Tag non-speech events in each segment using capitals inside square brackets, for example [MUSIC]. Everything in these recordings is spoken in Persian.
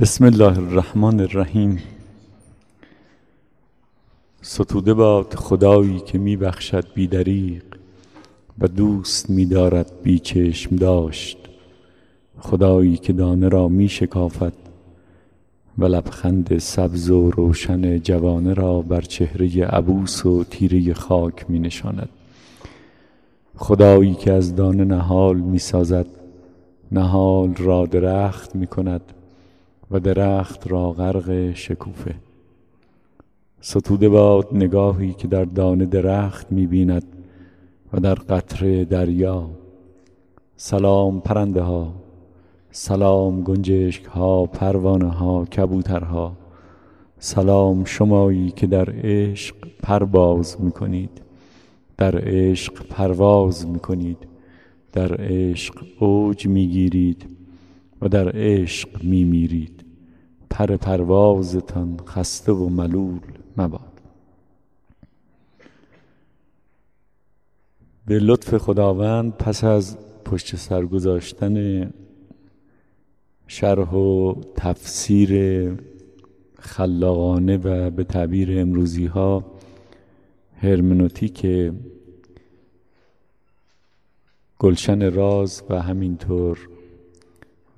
بسم الله الرحمن الرحیم ستوده باد خدایی که می بخشد بی دریق و دوست می دارد بی چشم داشت خدایی که دانه را می شکافد و لبخند سبز و روشن جوانه را بر چهره عبوس و تیره خاک می نشاند خدایی که از دانه نهال می سازد نهال را درخت می کند و درخت را غرق شکوفه. ستوده باد نگاهی که در دانه درخت می بیند و در قطر دریا. سلام پرنده ها سلام گنجشک ها پروانه ها کبوترها. سلام شمایی که در عشق پرواز می کنید در عشق پرواز می کنید در عشق اوج می گیرید و در عشق می میرید پر پروازتان خسته و ملول مباد. به لطف خداوند پس از پشت سر گذاشتن شرح و تفسیر خلاقانه و به تعبیر امروزی ها هرمنوتیک گلشن راز و همینطور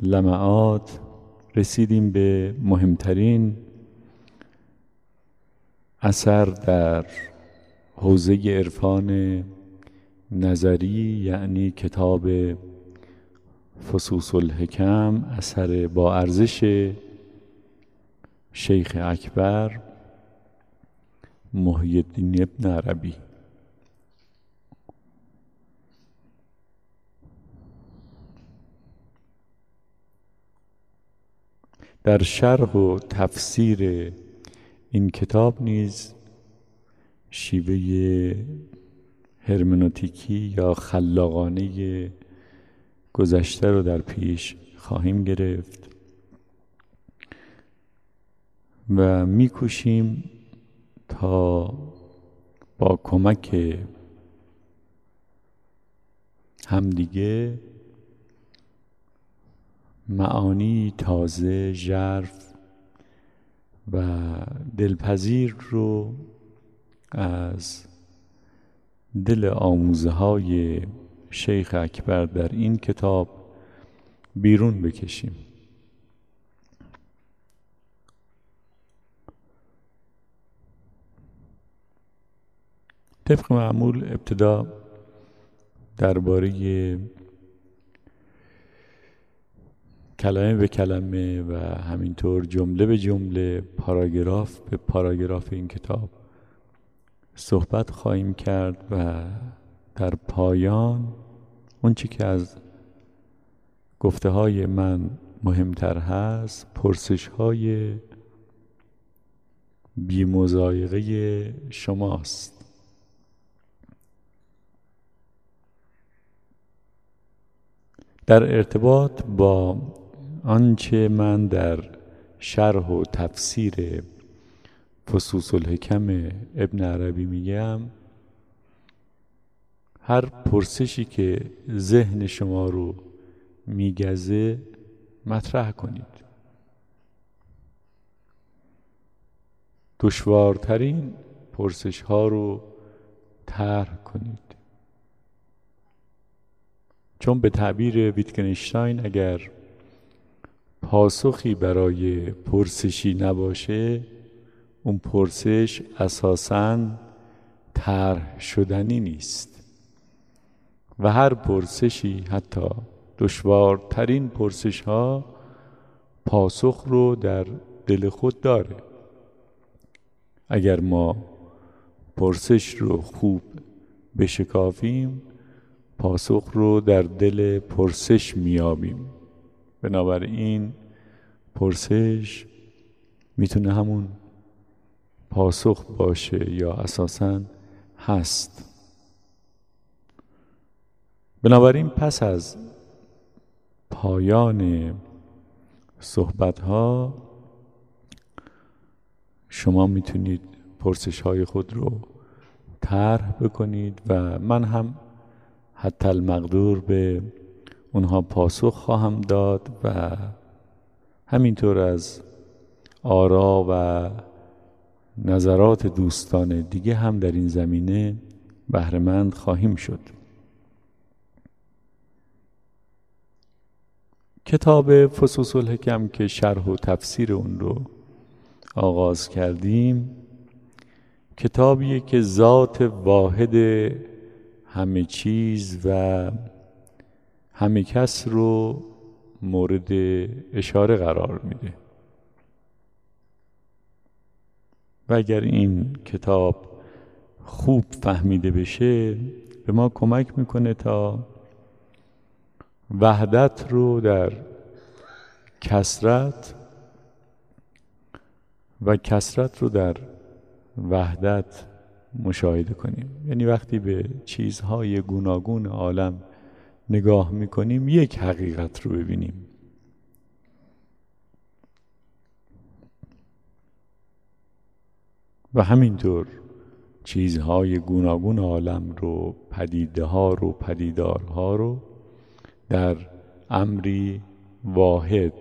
لمعات رسیدیم به مهمترین اثر در حوزه عرفان نظری یعنی کتاب فصوص الحکم اثر با ارزش شیخ اکبر محی الدین ابن عربی. در شرح و تفسیر این کتاب نیز شیوه هرمنوتیکی یا خلاقانه گذشته رو در پیش خواهیم گرفت و میکوشیم تا با کمک همدیگه معانی تازه ژرف و دلپذیر رو از دل آموزه های شیخ اکبر در این کتاب بیرون بکشیم. طبق معمول ابتدا درباره کلمه به کلمه و همینطور جمله به جمله پاراگراف به پاراگراف این کتاب صحبت خواهیم کرد و در پایان اون چی که از گفته های من مهمتر هست پرسش های بی شماست. در ارتباط با آنچه من در شرح و تفسیر فصوص الحکم ابن عربی میگم هر پرسشی که ذهن شما رو میگزه مطرح کنید. دشوارترین پرسش ها رو طرح کنید. چون به تعبیر ویتگنشتاین اگر پاسخی برای پرسشی نباشه اون پرسش اساساً طرح شدنی نیست. و هر پرسشی حتی دشوارترین پرسش ها پاسخ رو در دل خود داره. اگر ما پرسش رو خوب بشکافیم پاسخ رو در دل پرسش میابیم بنابراین پرسش می‌تونه همون پاسخ باشه یا اساسا هست. بنابراین پس از پایان صحبت ها شما می‌تونید پرسش های خود رو طرح بکنید و من هم حتی المقدور به اونها پاسخ خواهم داد و همینطور از آرا و نظرات دوستان دیگه هم در این زمینه بهرهمند خواهیم شد. کتاب فصوص الحکم که شرح و تفسیر اون رو آغاز کردیم کتابیه که ذات واحد همه چیز و همه کس رو مورد اشاره قرار میده. و اگر این کتاب خوب فهمیده بشه به ما کمک می‌کنه تا وحدت رو در کسرت و کسرت رو در وحدت مشاهده کنیم. یعنی وقتی به چیزهای گوناگون عالم نگاه می‌کنیم یک حقیقت رو ببینیم. و همینطور چیزهای گوناگون عالم رو پدیده ها رو پدیدارها رو در امری واحد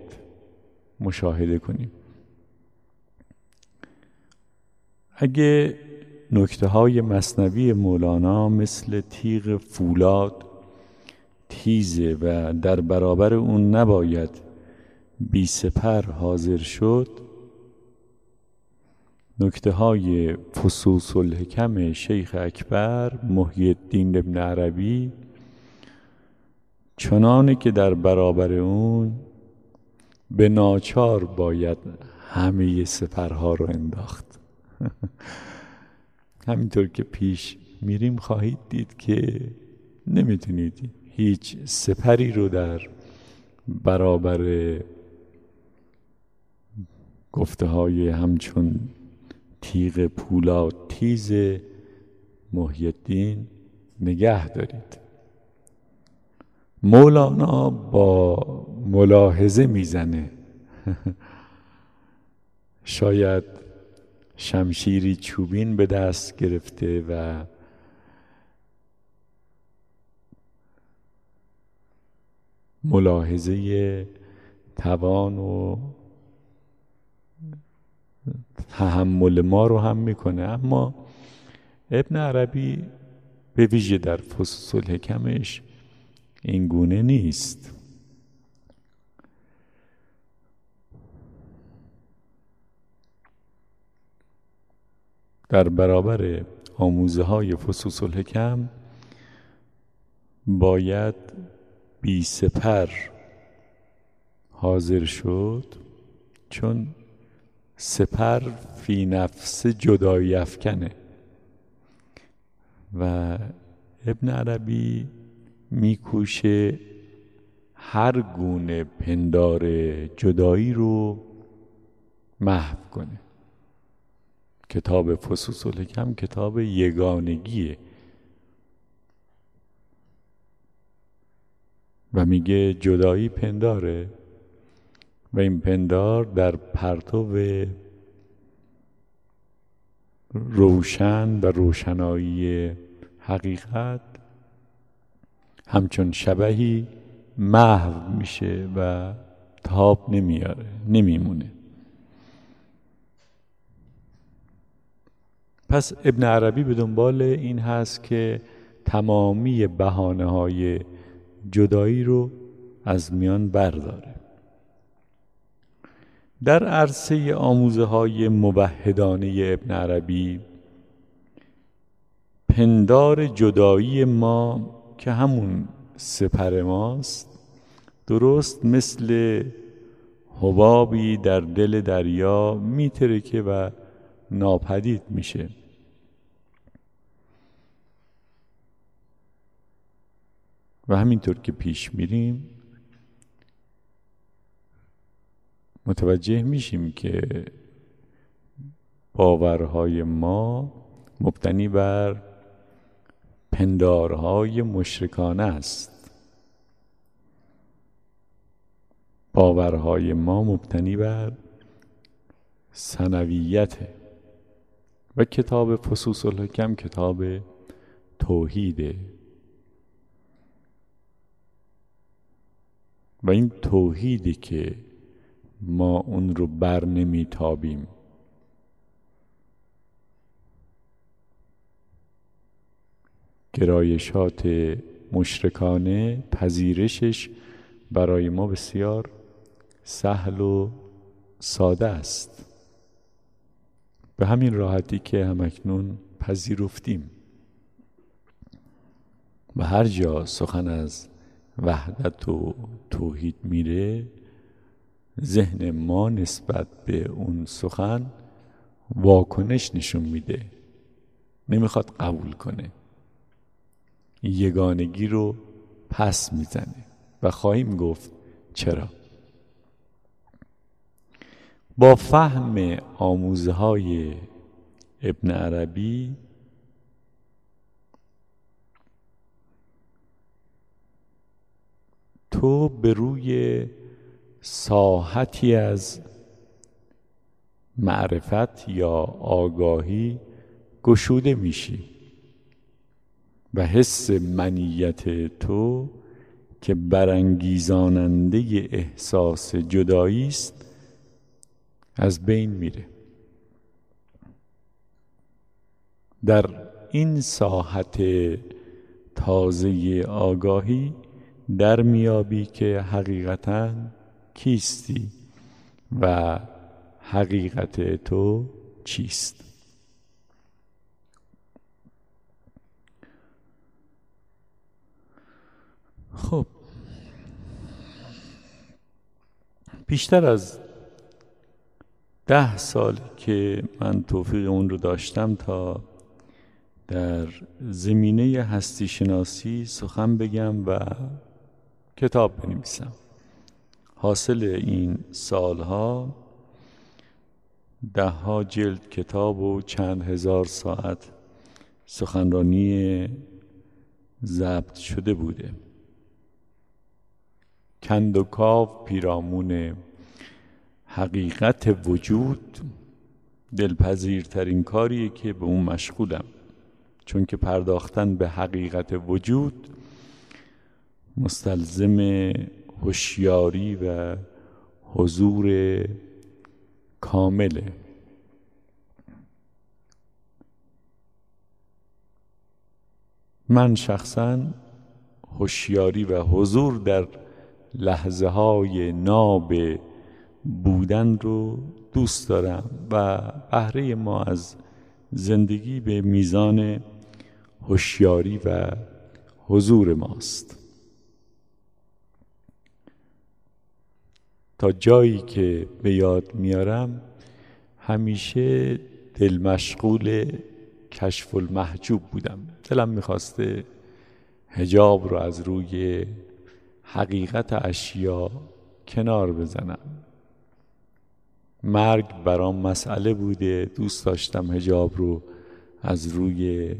مشاهده کنیم. اگه نکته های مصنوی مولانا مثل تیغ فولاد تیزه و در برابر اون نباید بی سپر حاضر شد. نکته های فصوص الحکم شیخ اکبر محی الدین ابن عربی چنانه که در برابر اون به ناچار باید همه سپرها رو انداخت. [LAUGHS] همینطور که پیش میریم خواهید دید که نمی‌تونید هیچ سپری رو در برابر گفته های همچون تیغ پولاد تیز محی نگه دارید. مولانا با ملاحظه می‌زنه. [LAUGHS] شاید شمشیری چوبین به دست گرفته و ملاحظه توان و تحمل ما رو هم می‌کنه. اما ابن عربی به ویژه در فصول حکمش این گونه نیست. در برابر آموزه های فصوص الحکم باید بی سپر حاضر شد چون سپر فی نفس جدایی افکنه. و ابن عربی میکوشه هر گونه پندار جدایی رو محو کنه. کتاب فصوص الحکم کتاب یگانگیه. و میگه جدایی پنداره و این پندار در پرتو روشن و روشنایی حقیقت همچون شبهی محو میشه و تاب نمیاره نمیمونه. پس ابن عربی به دنبال این هست که تمامی بهانه های جدایی رو از میان برداره. در عرصه آموزه های موحدانه ابن عربی پندار جدایی ما که همون سپر ماست درست مثل حبابی در دل دریا میترکه و ناپدید میشه. و همینطور که پیش میریم متوجه میشیم که باورهای ما مبتنی بر پندارهای مشرکانه است. باورهای ما مبتنی بر سنویت و کتاب فصوص الحکم کتاب توحیده و این توحیدی که ما اون رو بر نمیتابیم. گرایشات مشرکانه پذیرشش برای ما بسیار سهل و ساده است. به همین راحتی که همکنون پذیرفتیم. و هر جا سخن از وحدت و توحید میره ذهن ما نسبت به اون سخن واکنش نشون میده. نمی‌خواد قبول کنه. یگانگی رو پس می‌زنه و خواهیم گفت چرا. با فهم آموزه های ابن عربی تو به روی ساحتی از معرفت یا آگاهی گشوده میشی و حس منیت تو که برانگیزاننده احساس جدایی است از بین میره. در این ساحت تازه آگاهی در میابی که حقیقتا کیستی و حقیقت تو چیست؟ خب. بیشتر از ده سال که من توفیق اون رو داشتم تا در زمینه هستی شناسی سخن بگم و کتاب بنویسم. حاصل این سالها ده ها جلد کتاب و چند هزار ساعت سخنرانی ضبط شده بوده. کند و کاف پیرامون حقیقت وجود دلپذیرترین کاریه که به اون مشغولم. چون که پرداختن به حقیقت وجود مستلزم هوشیاری و حضور کامله. من شخصا هوشیاری و حضور در لحظه های ناب بودن رو دوست دارم و بهره ما از زندگی به میزان هوشیاری و حضور ماست. تا جایی که به یاد میارم همیشه دل مشغول کشف المحجوب بودم. دلم می‌خواسته هجاب رو از روی حقیقت اشیا کنار بزنم. مرگ برام مسئله بوده. دوست داشتم هجاب رو از روی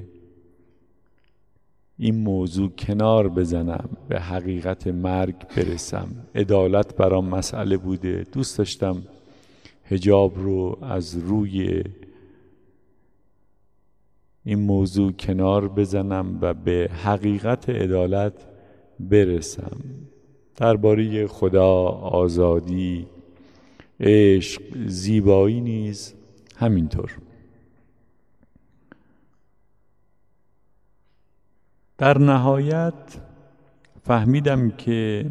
این موضوع کنار بزنم به حقیقت مرگ برسم. عدالت برام مسئله بوده. دوست داشتم هجاب رو از روی این موضوع کنار بزنم و به حقیقت عدالت برسم. درباره خدا آزادی عشق زیبایی نیز همینطور. در نهایت فهمیدم که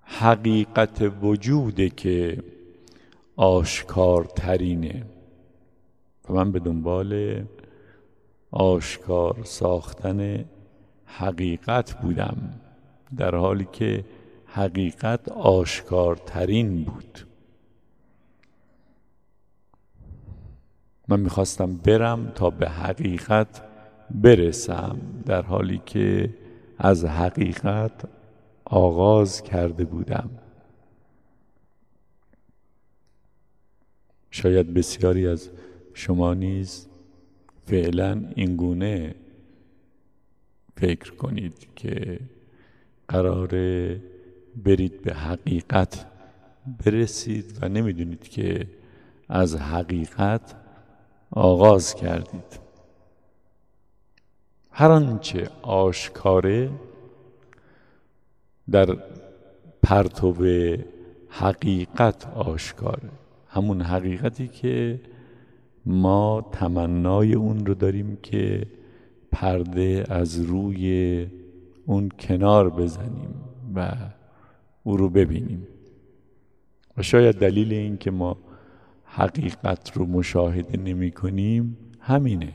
حقیقت وجوده که آشکارترینه. و من به دنبال آشکار ساختن حقیقت بودم در حالی که حقیقت آشکارترین بود. من می‌خواستم برم تا به حقیقت برسم در حالی که از حقیقت آغاز کرده بودم. شاید بسیاری از شما نیز فعلا اینگونه فکر کنید که قراره برید به حقیقت برسید و نمی‌دونید که از حقیقت آغاز کردید. هر آنچه آشکاره در پرتو حقیقت آشکاره. همون حقیقتی که ما تمنای اون رو داریم که پرده از روی اون کنار بزنیم و او رو ببینیم. و شاید دلیل این که ما حقیقت رو مشاهده نمی کنیم. همینه.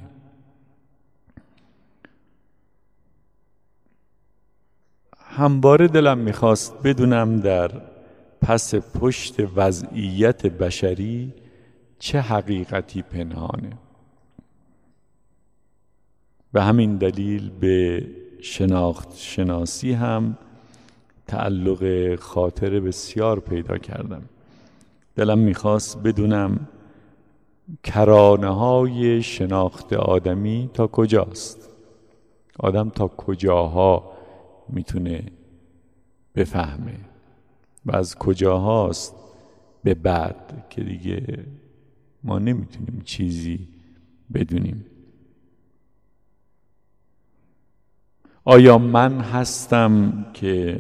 همواره دلم می‌خواست بدونم در پس پشت وضعیت بشری چه حقیقتی پنهانه. به همین دلیل به شناخت شناسی هم تعلق خاطر بسیار پیدا کردم. دلم می‌خواست بدونم کرانه های شناخت آدمی تا کجاست. آدم تا کجاها می‌تونه بفهمه و از کجاهاست به بعد که دیگه ما نمی‌تونیم چیزی بدونیم. آیا من هستم که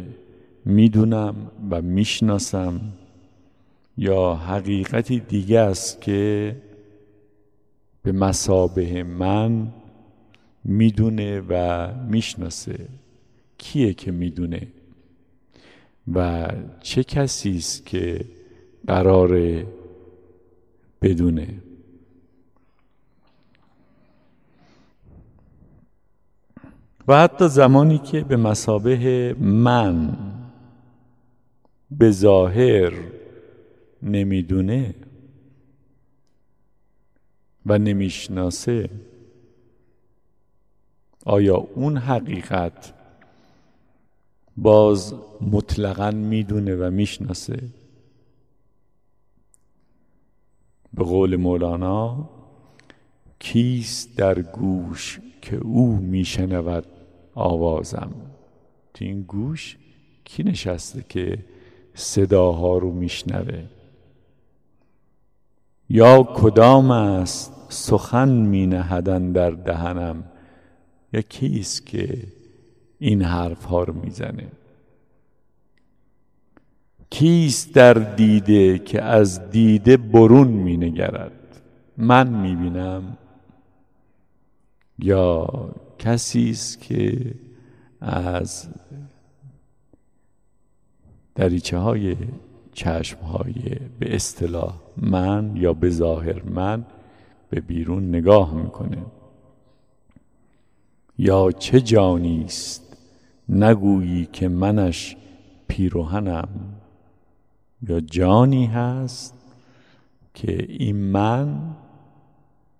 می‌دونم و می‌شناسم؟ یا حقیقتی دیگه است که به مسابه من می‌دونه و می‌شناسه. کیه که می‌دونه؟ و چه کسی است که قرار بدونه؟ و حتی زمانی که به مسابه من به ظاهر نمی‌دونه و نمی‌شناسه. آیا اون حقیقت باز مطلقا می‌دونه و می‌شناسه؟ به قول مولانا کیست در گوش که او میشنود آوازم؟ تو این گوش کی نشسته که صداها رو میشنوه؟ یا کدام است سخن می نهدن در دهنم؟ یا کیست که این حرف ها رو می‌زنه کیست در دیده که از دیده برون مینگرد من می‌بینم یا کسی است که از دریچه های چشم به اصطلاح من یا به ظاهر من به بیرون نگاه می‌کنه. یا چه جانی است؟ نگویی که منش پیروهنم. یا جانی هست که این من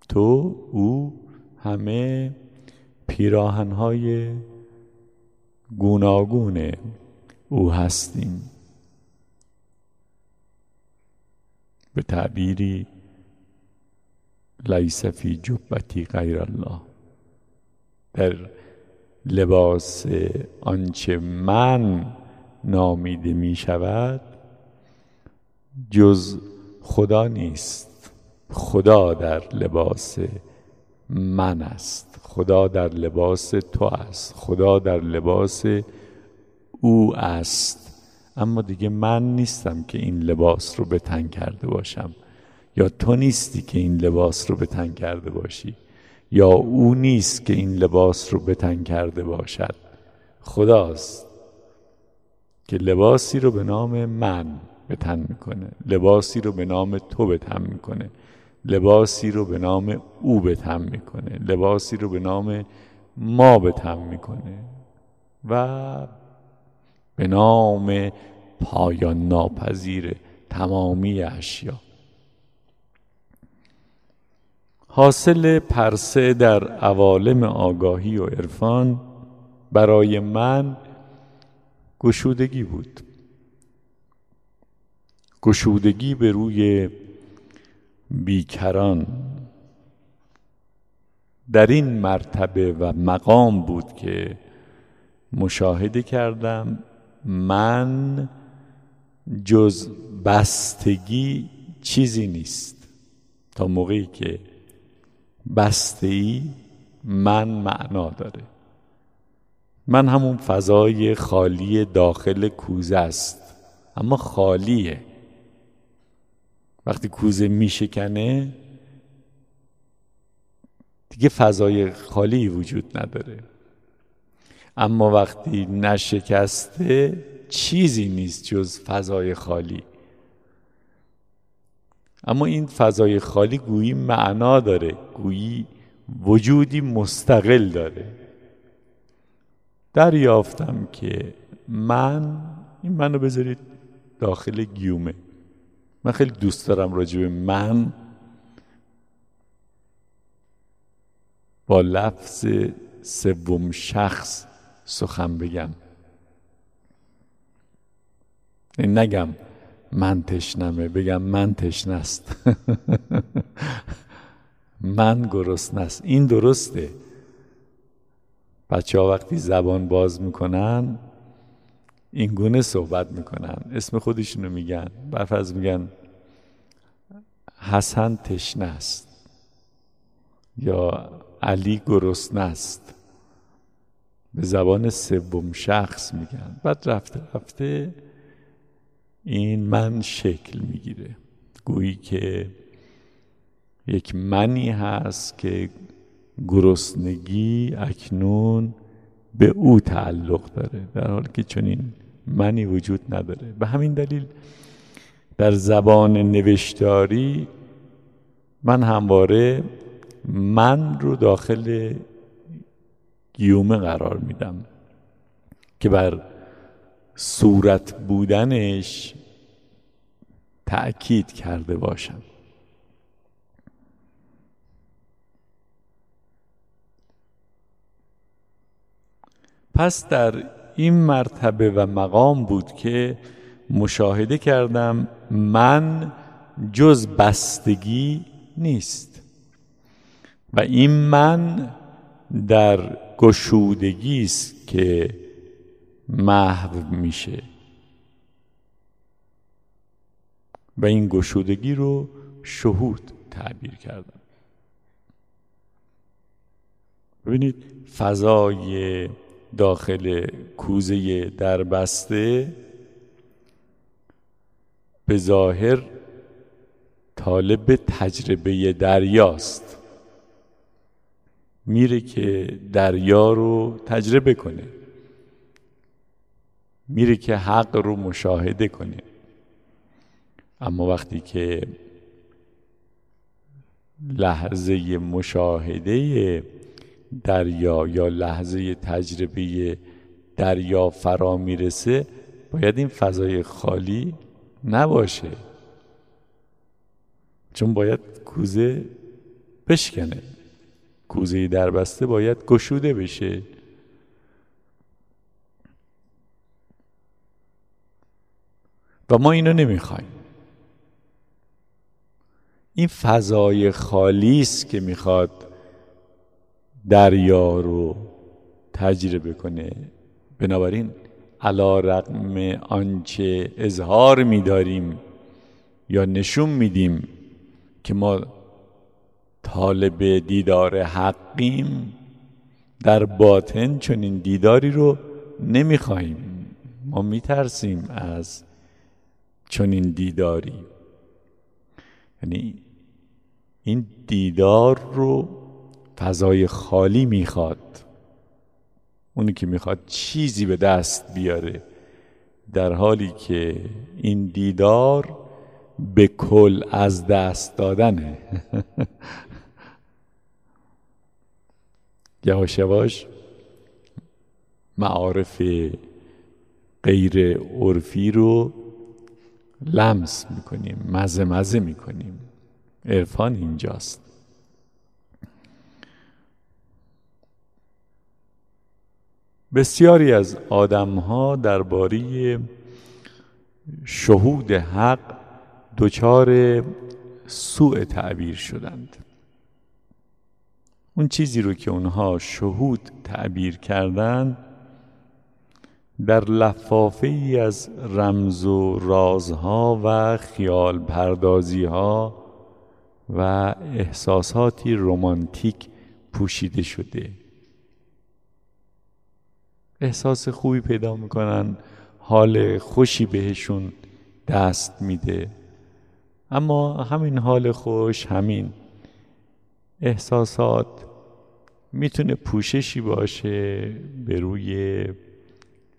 تو او همه پیراهنهای گوناگون او هستیم. به تعبیری لیس فی جبتی غیر الله. در لباس آنچه من نامیده می شود جز خدا نیست. خدا در لباس من است. خدا در لباس تو است. خدا در لباس او است. اما دیگه من نیستم که این لباس رو به تن کرده باشم. یا تو نیستی که این لباس رو به تن کرده باشی. یا او نیست که این لباس رو به تن کرده باشد. خداست که لباسی رو به نام من به تن می‌کنه. لباسی رو به نام تو به تن می‌کنه. لباسی رو به نام او به تن می‌کنه. لباسی رو به نام ما به تن می‌کنه. و به نام پایان ناپذیر تمامی اشیا. حاصل پرسه در عوالم آگاهی و عرفان برای من گشودگی بود. گشودگی به روی بیکران. در این مرتبه و مقام بود که مشاهده کردم. من جز بستگی چیزی نیست. تا موقعی که بسته من معنا داره. من همون فضای خالی داخل کوزه است. اما خالیه. وقتی کوزه میشکنه دیگه فضای خالی وجود نداره. اما وقتی نشکسته چیزی نیست جز فضای خالی. اما این فضای خالی گویی معنا داره گویی وجودی مستقل داره. دریافتم که من این منو بذارید داخل گیومه. من خیلی دوست دارم راجع به من با لفظ سوم شخص سخن بگم. نگم من تشنمه بگم من تشنست. [LAUGHS] من گرسنه است این درسته. بچه ها وقتی زبان باز می‌کنن این گونه صحبت می‌کنن. اسم خودشونو میگن. برفرض میگن حسن تشنه است یا علی گرسنه است به زبان سوم شخص میگن. بعد رفته رفته این من شکل می‌گیره. گویی که یک منی هست که گرسنگی اکنون به او تعلق داره. در حالی که چنین منی وجود نداره. به همین دلیل در زبان نوشتاری من همواره من رو داخل گیومه قرار میدم. که بر صورت بودنش تأکید کرده باشم. پس در این مرتبه و مقام بود که مشاهده کردم من جز بستگی نیست. و این من در گشودگی است که محو میشه. و این گشودگی رو شهود تعبیر کردم ببینید فضای داخل کوزه دربسته به ظاهر طالب تجربه دریاست. میره که دریا رو تجربه کنه. میره که حق رو مشاهده کنه. اما وقتی که لحظه مشاهده دریا یا لحظه تجربه دریا فرا می‌رسه باید این فضای خالی نباشه. چون باید کوزه بشکنه. کوزه دربسته باید گشوده بشه. و ما اینو نمی‌خوایم. این فضای خالی است که می‌خواد دریا رو تجربه کنه. بنابراین علا رقم آنچه اظهار میداریم یا نشون میدیم که ما طالب دیدار حقیم در باطن چنین دیداری رو نمی‌خواهیم. ما میترسیم از چنین دیداری. یعنی این دیدار رو فضای خالی می‌خواد. اونی که می‌خواد چیزی به دست بیاره. در حالی که این دیدار به کل از دست دادنه. [LAUGHS] یواش یواش معارف غیر عرفی رو لمس می‌کنیم مزه مزه می‌کنیم. عرفان اینجاست. بسیاری از آدمها درباره شهود حق دچار سوء تعبیر شدند. اون چیزی رو که اونها شهود تعبیر کردند در لفافه ای از رمز و رازها و خیال پردازی ها و احساساتی رومانتیک پوشیده شده. احساس خوبی پیدا می‌کنن حال خوشی بهشون دست میده. اما همین حال خوش همین احساسات می‌تونه پوششی باشه به روی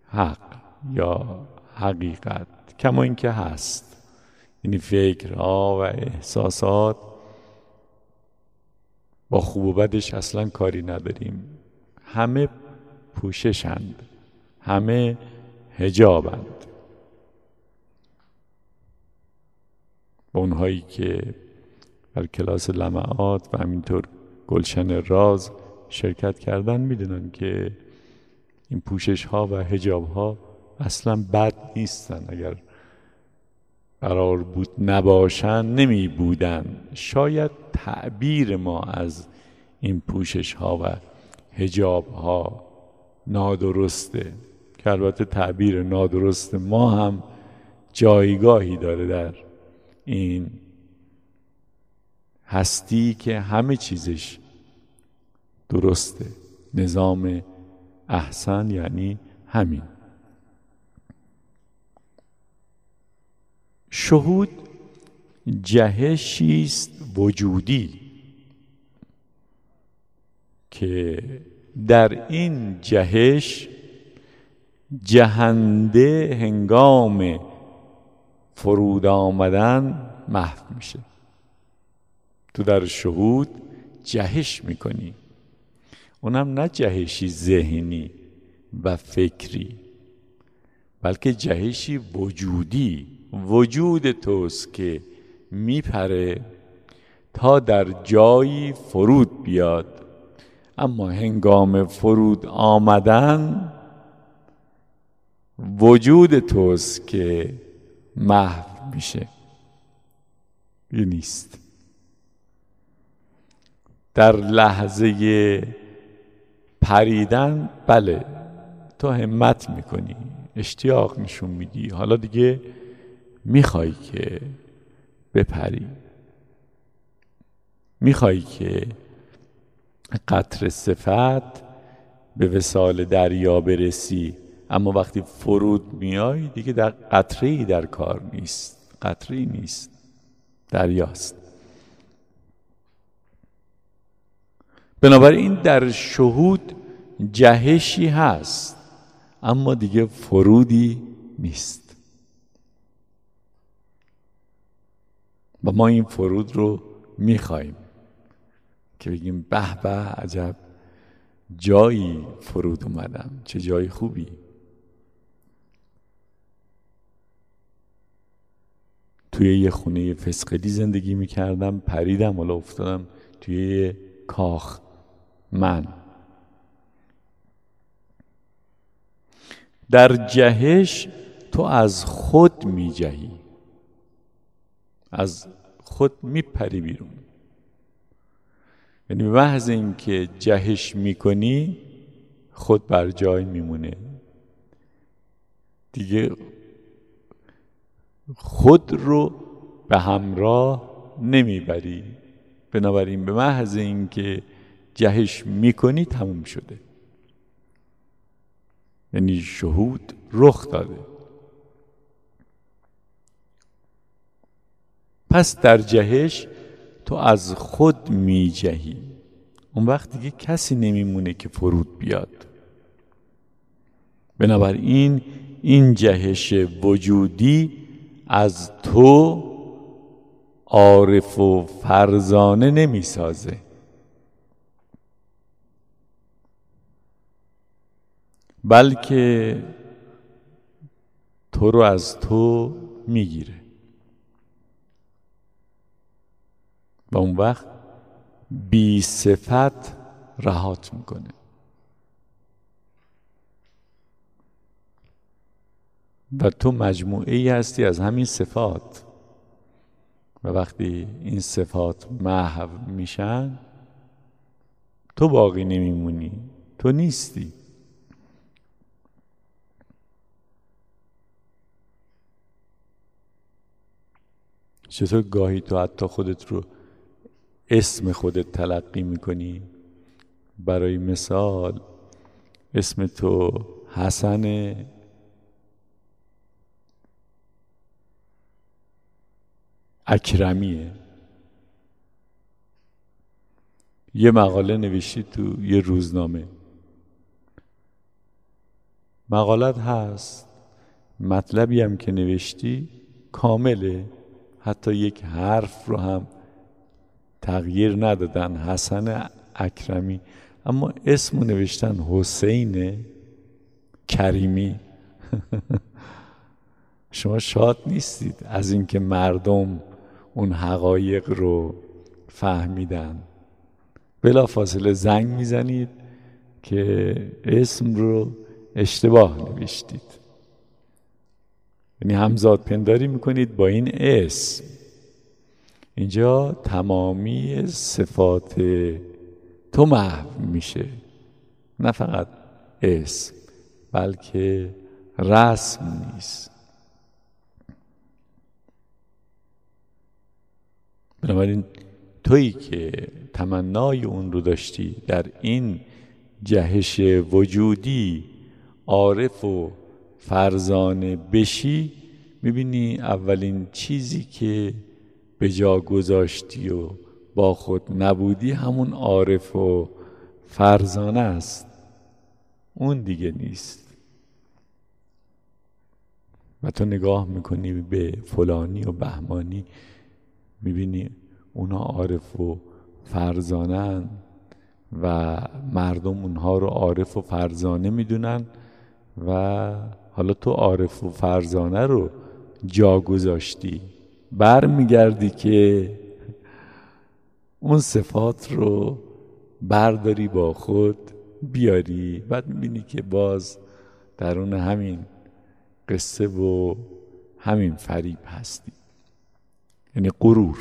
حق یا حقیقت کما اینکه هست. یعنی فکرها و احساسات با خوب و بدش اصلا کاری نداریم. همه پوششند همه هجابند اونهایی که در کلاس لمعات و همینطور گلشن راز شرکت کردن می‌دونن که این پوشش ها و هجاب ها اصلا بد نیستن. اگر قرار بود نباشن نمی بودن شاید تعبیر ما از این پوشش ها و هجاب ها نادرسته. که البته تعبیر نادرست ما هم جایگاهی داره در این هستی که همه چیزش درسته. نظام احسن یعنی همین. شهود جهشی است وجودی که در این جهش جهنده هنگام فرود آمدن محو میشه. تو در شهود جهش می‌کنی. اونم نه جهشی ذهنی و فکری بلکه جهشی وجودی. وجود توست که میپره تا در جایی فرود بیاد. اما هنگام فرود آمدن وجود توست که محو میشه. یه نیست. در لحظه پریدن بله. تو همت می‌کنی اشتیاق نشون میدی. حالا دیگه می‌خوای که بپری. می‌خوای که قطر صفت به وسال دریا برسی. اما وقتی فرود میای دیگه در قطره ای در کار نیست. قطره ای نیست دریاست بنابراین در شهود جهشی هست اما دیگه فرودی نیست. و ما این فرود رو می‌خوایم که بگیم به به عجب جایی فرود اومدم چه جای خوبی. توی یه خونه فسقلی زندگی می‌کردم پریدم حالا افتادم توی یه کاخ. من. در جهش تو از خود می جهی از خود میپری بیرون. یعنی محض اینکه جهش می‌کنی خود بر جای میمونه. دیگه خود رو به همراه نمی‌بری. بنابراین به محض اینکه جهش می‌کنی تموم شده. یعنی شهود رخ داده. پس در جهش تو از خود می جهی اون وقت دیگه کسی نمیمونه که فرود بیاد. بنابراین این جهش وجودی از تو عارف و فرزانه نمی‌سازه. بلکه تو رو از تو می‌گیره. و اون وقت بی صفت رهات می‌کنه. و تو مجموعه ای هستی از همین صفات. و وقتی این صفات محو میشن تو باقی نمیمونی تو نیستی. چطور گاهی تو حتی خودت رو اسم خودت تلقی می‌کنی؟ برای مثال اسم تو حسن اکرمیه. یه مقاله نوشتی تو یه روزنامه. مقالت هست. مطلبی هم که نوشتی کامله. حتی یک حرف رو هم تغییر ندادن حسن اکرمی. اما اسم نوشتن حسین کریمی. [LAUGHS] شما شاد نیستید از اینکه مردم اون حقایق رو فهمیدن. بلا فاصله زنگ می‌زنید که اسم رو اشتباه نوشتید. یعنی همزاد پنداری می‌کنید با این اسم اینجا تمامی صفات تو محو میشه. نه فقط اسم بلکه رسم نیست. بنابراین تویی که تمنای اون رو داشتی در این جهش وجودی عارف و فرزانه بشی می‌بینی اولین چیزی که به جا گذاشتی و با خود نبودی همون عارف و فرزانه است. اون دیگه نیست. و تو نگاه می‌کنی به فلانی و بهمانی می‌بینی اونا عارف و فرزانن و مردم اونها رو عارف و فرزانه می‌دونن و حالا تو عارف و فرزانه رو جا گذاشتی بر میگردی که اون صفات رو برداری با خود بیاری بعد می‌بینی که باز درون همین قصه و همین فریب هستی. یعنی غرور.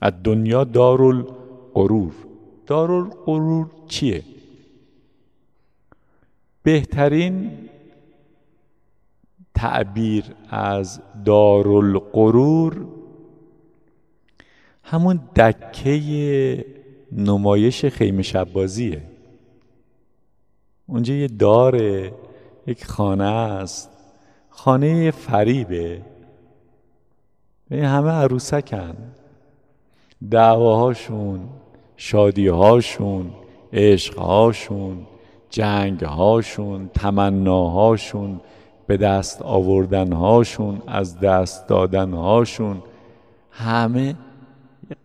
از دنیا دارال غرور. دارال غرور چیه؟ بهترین تعبیر از دارالغرور همون دکه نمایش خیمه شبازیه. اونجا یه داره یک خانه است. خانه فریبه. این همه عروسکن. دعواهاشون شادیهاشون عشقهاشون جنگهاشون تمناهاشون به دست آوردنهاشون از دست دادنهاشون همه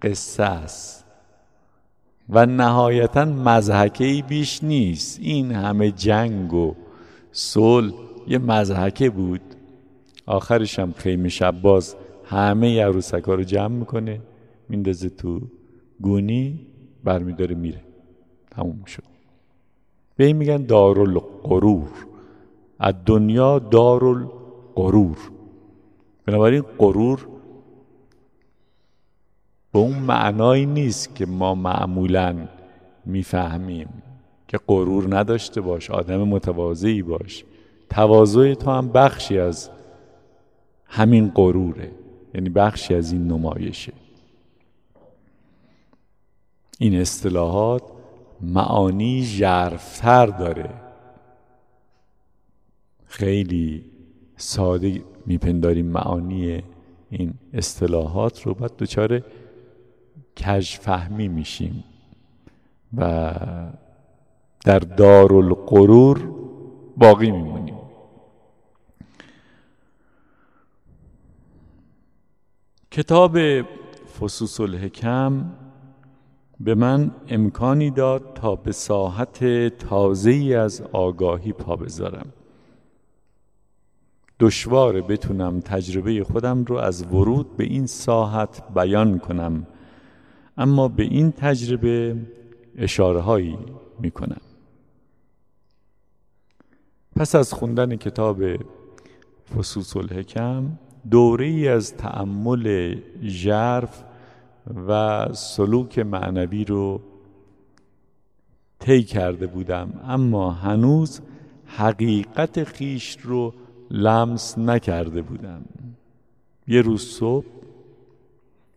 قصه است. و نهایتا مزحکه بیش نیست. این همه جنگ و صلح یه مزحکه بود. آخرش هم خیمه شب باز همه عروسک ها رو جمع می‌کنه میندازه تو گونی برمیداره میره. تموم شد. به این میگن دارالقرور از دنیا دارالقرور بنابراین قرور به اون معنایی نیست که ما معمولا می‌فهمیم که غرور نداشته باش آدم متواضعی باش. تواضع تو هم بخشی از همین غروره یعنی بخشی از این نمایشه. این اصطلاحات معانی ژرفتر داره. خیلی ساده میپنداریم معانی این اصطلاحات رو بعد دچار کج فهمی میشیم و در دارالقرور باقی میمونیم. کتاب فسوس الحکم به من امکانی داد تا به ساحت تازه‌ای از آگاهی پا بذارم. دشوار بتونم تجربه خودم رو از ورود به این ساحت بیان کنم. اما به این تجربه اشاره هایی می کنم پس از خوندن کتاب فسوس الحکم دوره ای از تأمل ژرف و سلوک معنوی رو طی کرده بودم. اما هنوز حقیقت خیش رو لمس نکرده بودم. یه روز صبح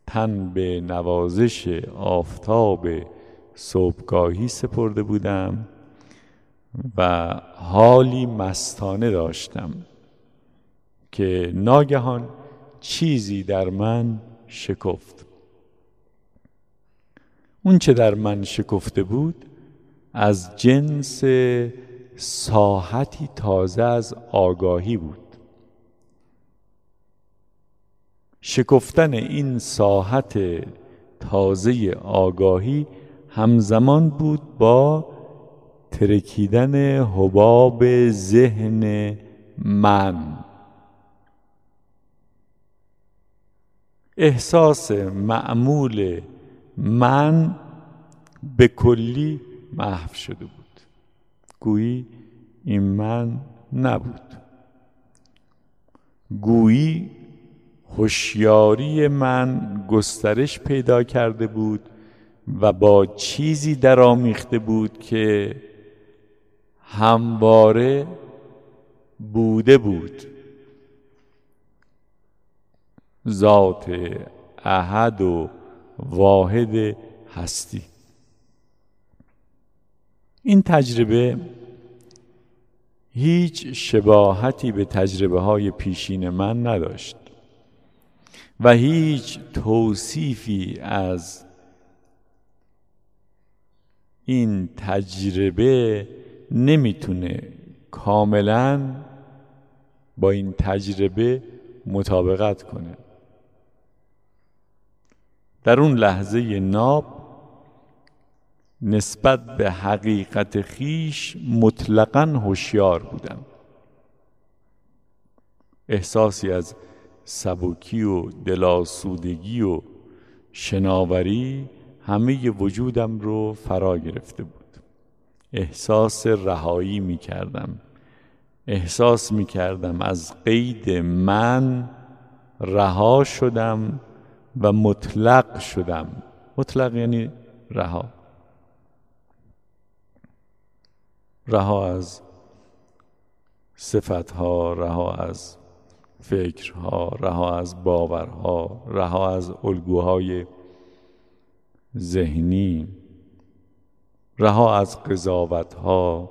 تن به نوازش آفتاب صبحگاهی سپرده بودم و حالی مستانه داشتم که ناگهان چیزی در من شکفت. اون چه در من شکفته بود از جنس ساحتی تازه از آگاهی بود. شکفتن این ساحت تازه آگاهی همزمان بود با ترکیدن حباب ذهن من. احساس معمول من به کلی محو شده بود. گویی این من نبود. گویی هوشیاری من گسترش پیدا کرده بود و با چیزی درآمیخته بود که همواره بوده بود. ذات احد و واحد هستی. این تجربه هیچ شباهتی به تجربه های پیشین من نداشت و هیچ توصیفی از این تجربه نمی‌تونه کاملا با این تجربه مطابقت کنه. در اون لحظه ناب نسبت به حقیقت خیش مطلقا هوشیار بودم. احساسی از سبکی و دلاسودگی و شناوری همه وجودم رو فرا گرفته بود. احساس رهایی می کردم. احساس می کردم از قید من رها شدم و مطلق شدم. مطلق یعنی رها. رها از صفتها رها از فکرها رها از باورها رها از الگوهای ذهنی رها از قضاوتها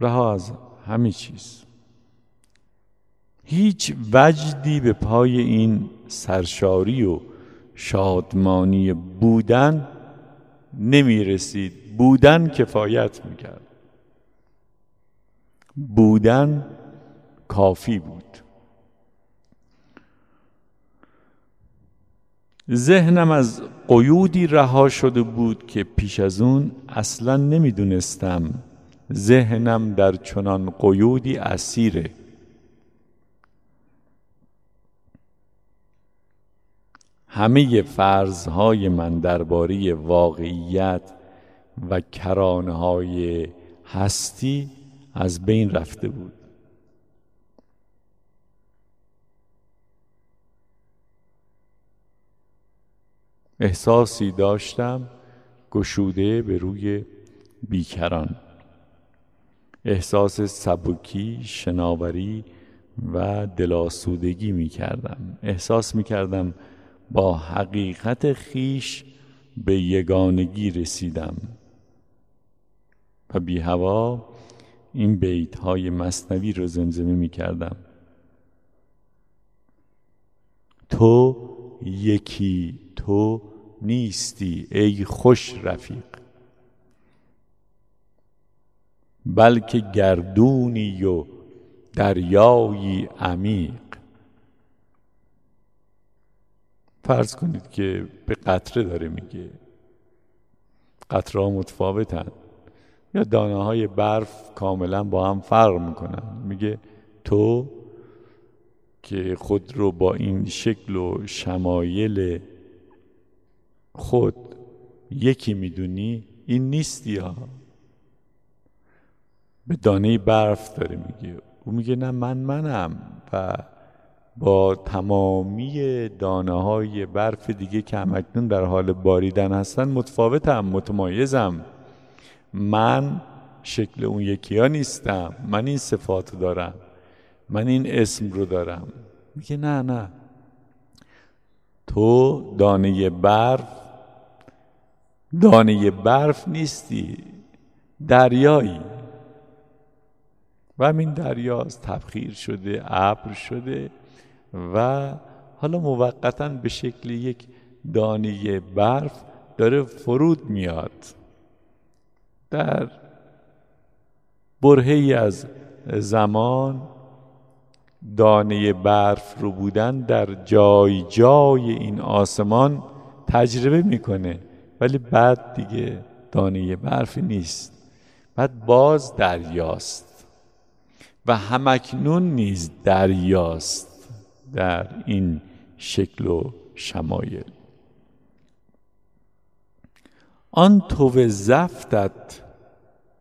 رها از همه چیز. هیچ وجدی به پای این سرشاری و شادمانی بودن نمی رسید بودن کفایت می‌کرد. بودن کافی بود. ذهنم از قیودی رها شده بود که پیش از اون اصلا نمی‌دونستم ذهنم در چنان قیودی اسیره. همه فرضهای من درباره واقعیت و کرانه های هستی از بین رفته بود. احساسی داشتم گشوده به روی بیکران. احساس سبکی شناوری و دلاسودگی می کردم. احساس می کردم با حقیقت خیش به یگانگی رسیدم. و بی هوا این بیت های مصنوی رو زمزمه می کردم تو یکی تو نیستی ای خوش رفیق. بلکه گردونی و دریایی عمیق. فرض کنید که به قطره داره میگه. قطره ها متفاوتن. یا دانه های برف کاملا با هم فرق می‌کنن. میگه تو که خود رو با این شکل و شمایل خود یکی می‌دونی این نیستی ها. به دانه برف داره میگه. او میگه نه من منم. و با تمامی دانه های برف دیگه که همکنون در حال باریدن هستن متفاوتم متمایزم. من شکل اون یکی ها نیستم. من این صفات دارم. من این اسم رو دارم. میگه نه نه. تو دانه برف دانه برف نیستی. دریایی. و همین دریا تبخیر شده ابر شده. و حالا موقتا به شکل یک دانه برف داره فرود میاد. در برهی از زمان دانه برف رو بودن در جای جای این آسمان تجربه می‌کنه. ولی بعد دیگه دانه برفی نیست. بعد باز دریاست. و همکنون نیز دریاست در این شکل و شمایل. آن تو زفتت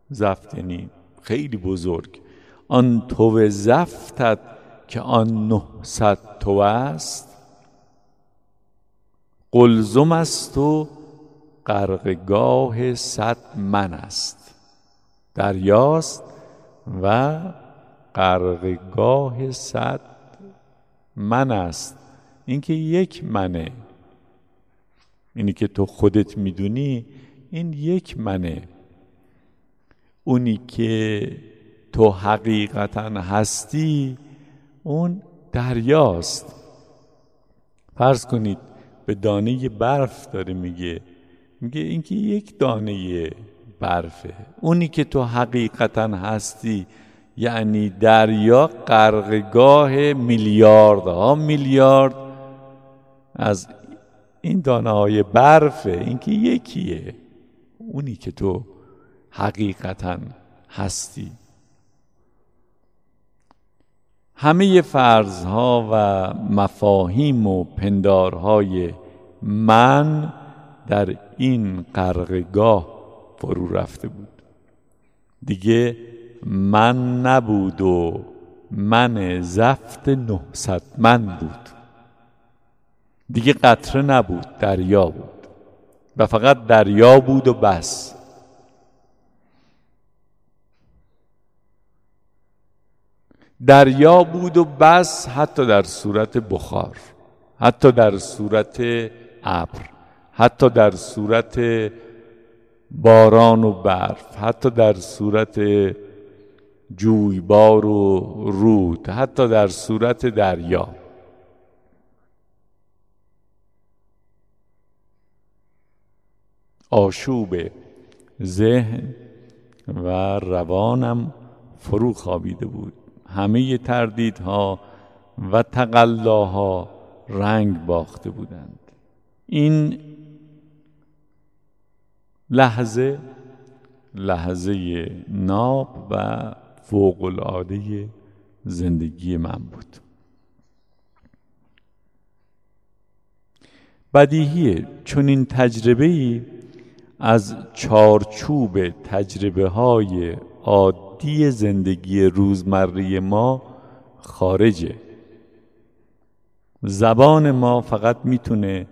زفت یعنی خیلی بزرگ. آن تو زفتت که آن نهصد تو است. قلزم است و غرقگاه صد من است. دریاست و غرقگاه صد من است. اینکه یک منه. اینی که تو خودت می‌دونی این یک منه. اونی که تو حقیقتا هستی اون دریاست. فرض کنید به دانه برف داره میگه. میگه اینکه یک دانه برفه. اونی که تو حقیقتا هستی یعنی دریا غرقگاه میلیاردها میلیارد از این دانه های برفه اینکه یکیه. اونی که تو حقیقتا هستی. همه فرضها و مفاهیم و پندارهای من در این قرقگاه فرو رفته بود. دیگه من نبود و من زفت نهصد من بود. دیگه قطره نبود دریا بود. و فقط دریا بود و بس. دریا بود و بس حتی در صورت بخار حتی در صورت ابر حتی در صورت باران و برف حتی در صورت جویبار و رود حتی در صورت دریا. آشوب ذهن و روانم فرو خوابیده بود. همه تردیدها و تقلاها رنگ باخته بودند. این لحظه لحظه ناب و فوق العاده زندگی من بود. بدیهیه چون این تجربه ای از چارچوب تجربه های عادی زندگی روزمره ما خارجه. زبان ما فقط می‌تونه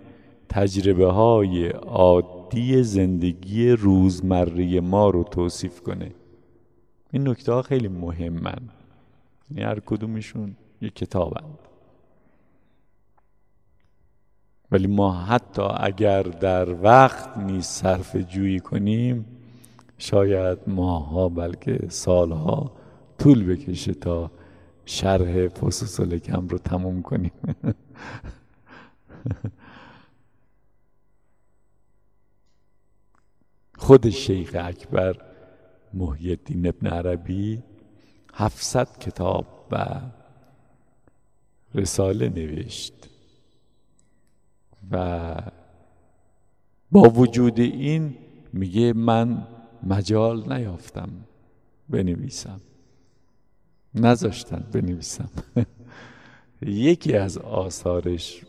تجربه های عادی زندگی روزمره ما رو توصیف کنه. این نکته ها خیلی مهمن. یعنی هر کدومشون یک کتابند ولی ما حتی اگر در وقت نیست صرف جویی کنیم شاید ماها بلکه سالها طول بکشه تا شرح فسوس لکم رو تموم کنیم. [LAUGHS] خود شیخ اکبر محی الدین ابن عربی هفتصد کتاب و رساله نوشت. و با وجود این میگه من مجال نیافتم بنویسم. نذاشتن بنویسم. [LAUGHS] یکی از آثارش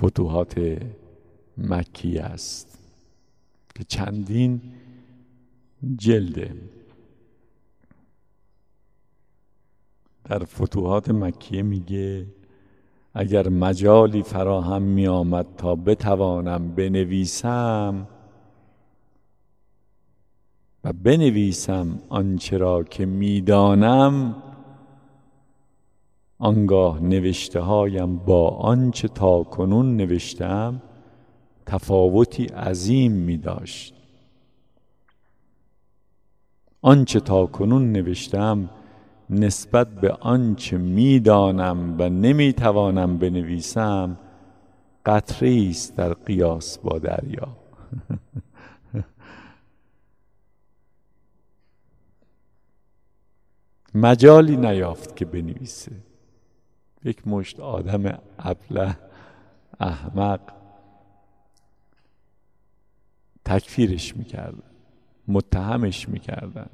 فتوحات مکی است که چندین جلده در فتوحات مکیه میگه اگر مجالی فراهم می آمد تا بتوانم بنویسم و بنویسم آنچه را که می‌دانم آنگاه نوشته هایم با آنچه تا کنون نوشتم تفاوتی عظیم می داشت آنچه تا کنون نوشتم نسبت به آنچه می‌دانم و نمی‌توانم بنویسم قطره است در قیاس با دریا. [LAUGHS] مجالی نیافت که بنویسه. یک مشت آدم ابله احمق تکفیرش می‌کردن متهمش می‌کردن.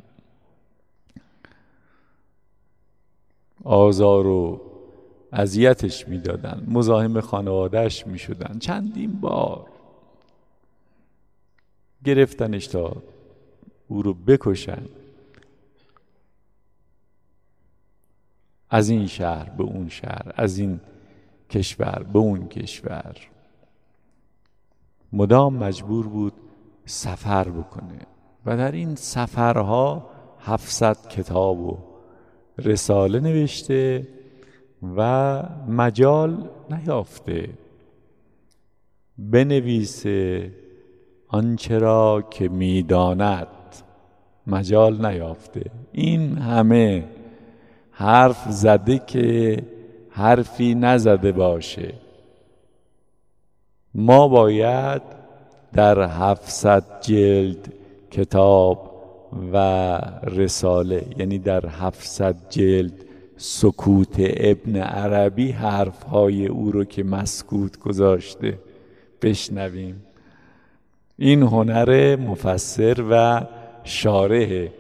آزار و اذیتش می‌دادن مزاحم خانوادهش می‌شدن. چندین بار گرفتنش تا او رو بکشن. از این شهر به اون شهر از این کشور به اون کشور. مدام مجبور بود سفر بکنه و در این سفرها هفتصد کتاب و رساله نوشته و مجال نیافته. بنویسه آنچه را که می‌داند. مجال نیافته. این همه حرف زده که حرفی نزده باشه. ما باید در هفتصد جلد کتاب و رساله یعنی در هفتصد جلد سکوت ابن عربی حرفهای او رو که مسکوت گذاشته بشنویم. این هنر مفسر و شارحه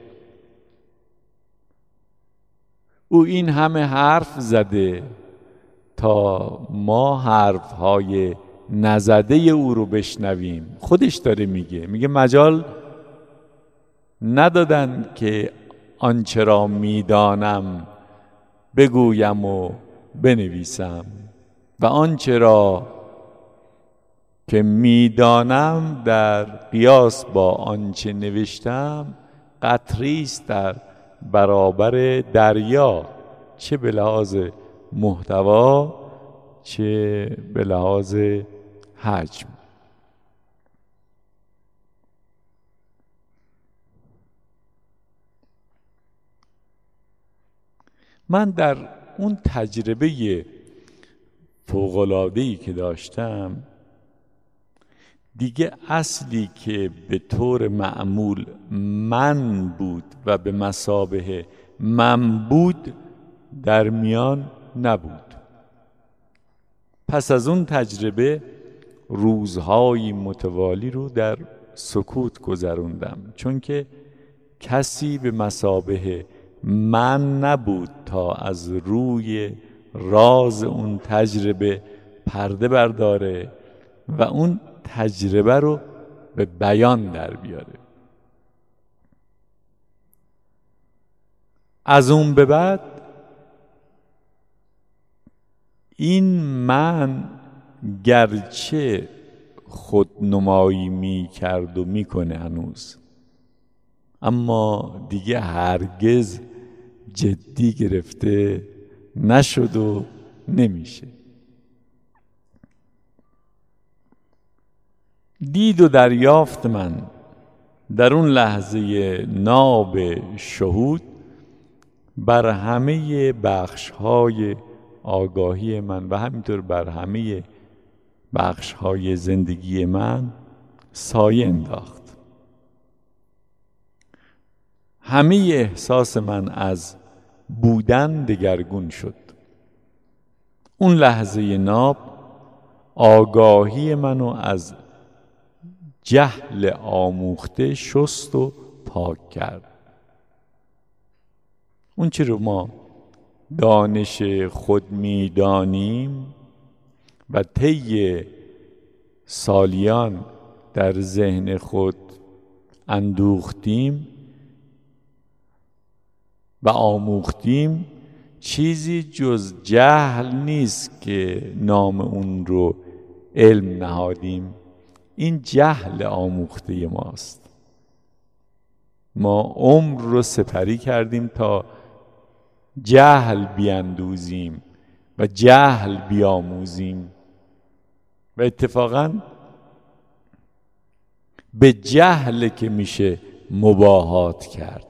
او این همه حرف زده تا ما حرف های نزده او رو بشنویم. خودش داره میگه میگه مجال ندادن که آنچه را می‌دانم بگویم و بنویسم. و آنچه را که می‌دانم در قیاس با آنچه نوشتم قطری است در برابر دریا چه به لحاظ محتوا چه به لحاظ حجم. من در اون تجربه فوقلادهی که داشتم دیگه اصلی که به طور معمول من بود و به مسابه من بود در میان نبود. پس از اون تجربه روزهای متوالی رو در سکوت گذروندم. چون که کسی به مسابه من نبود تا از روی راز اون تجربه پرده برداره و اون تجربه رو به بیان در بیاره. از اون به بعد این من گرچه خودنمایی می کرد و می‌کنه هنوز اما دیگه هرگز جدی گرفته نشد و نمیشه. دید و دریافت من در اون لحظه ناب شهود بر همه بخش های آگاهی من و همینطور بر همه بخش های زندگی من سایه انداخت. همه احساس من از بودن دگرگون شد. اون لحظه ناب آگاهی منو از جهل آموخته شست و پاک کرد. اون چی رو ما دانش خود می‌دانیم و طی سالیان در ذهن خود اندوختیم و آموختیم چیزی جز جهل نیست که نام اون رو علم نهادیم. این جهل آموخته ماست. ما عمر رو سپری کردیم تا جهل بیاندوزیم و جهل بیاموزیم. و اتفاقا به جهل که میشه مباهات کرد.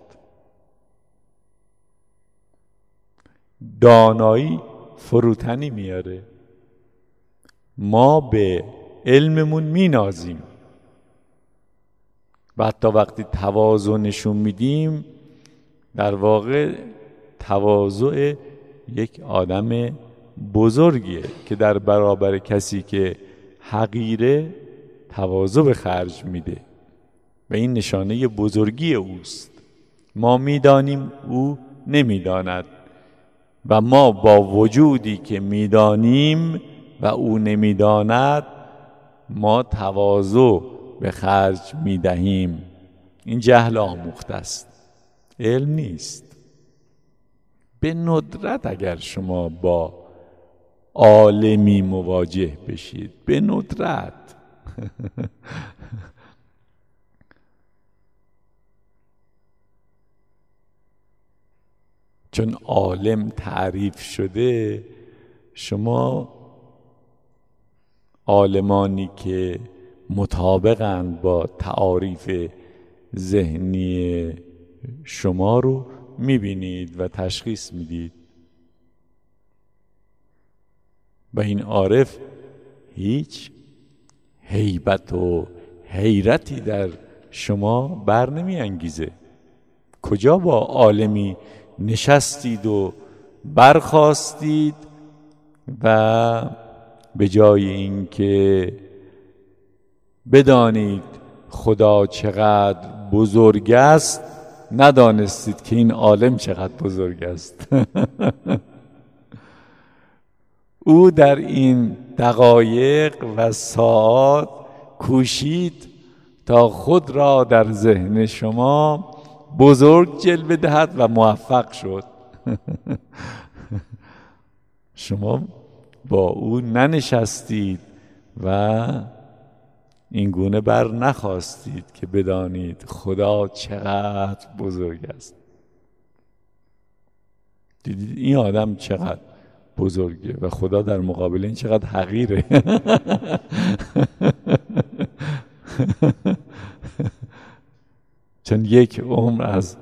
دانایی فروتنی میاره. ما به علممون مینازیم. و حتی وقتی تواضع نشون میدیم در واقع تواضع یک آدم بزرگیه که در برابر کسی که حقیره تواضع به خرج میده. و این نشانه بزرگی اوست. ما می‌دانیم او نمی‌داند. و ما با وجودی که می‌دانیم و او نمی‌داند ما تواضع به خرج می‌دهیم. این جهل آموخته است. علم نیست. به ندرت اگر شما با عالمی مواجه بشید. به ندرت. [LAUGHS] چون عالم تعریف شده شما عالمانی که مطابقند با تعاریف ذهنی شما رو می‌بینید و تشخیص می‌دید. و این عارف هیچ هیبت و حیرتی در شما بر نمی انگیزه کجا با عالمی نشستید و برخواستید و به جای اینکه بدانید خدا چقدر بزرگ است ندانستید که این عالم چقدر بزرگ است. [LAUGHS] او در این دقایق و ساعات کوشید تا خود را در ذهن شما بزرگ جلوه دهد و موفق شد. [LAUGHS] شما با او ننشستید و این گونه بر نخواستید که بدانید خدا چقدر بزرگ است. دیدید این آدم چقدر بزرگه و خدا در مقابل این چقدر حقیره. [LAUGHS] چون یک عمر از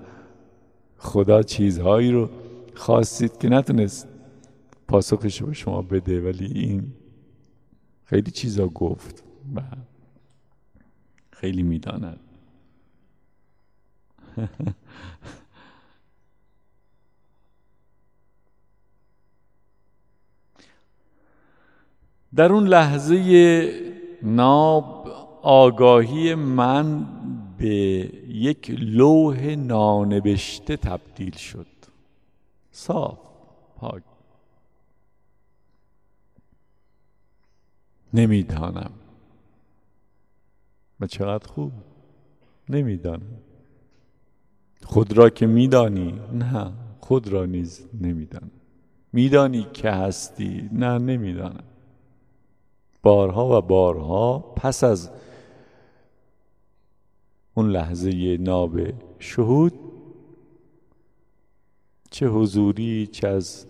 خدا چیزهایی رو خواستید که نتونست پاسخش به شما بده ولی این خیلی چیزا گفت و خیلی می‌داند. [LAUGHS] در اون لحظه ناب آگاهی من به یک لوح نانبشته تبدیل شد. صاف پاک. نمی‌دانم. و چقدر خوب؟ نمی‌دانم. خود را که میدانی؟ نه خود را نیز نمی‌دانم. میدانی که هستی؟ نه نمی‌دانم. بارها و بارها پس از اون لحظه ناب شهود. چه حضوری چه از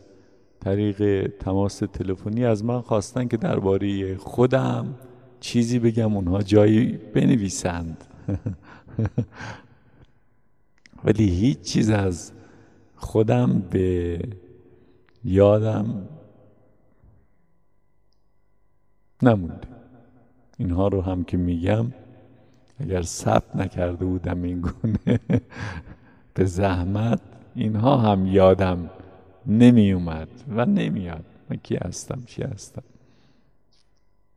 طریق تماس تلفنی. از من خواستن که درباره خودم چیزی بگم اونها جایی بنویسند. [LAUGHS] ولی هیچ چیز از خودم به یادم نمونده. اینها رو هم که میگم اگر ثبت نکرده بودم این گونه به زحمت اینها هم یادم نمی اومد و نمیاد. من کی هستم چی هستم؟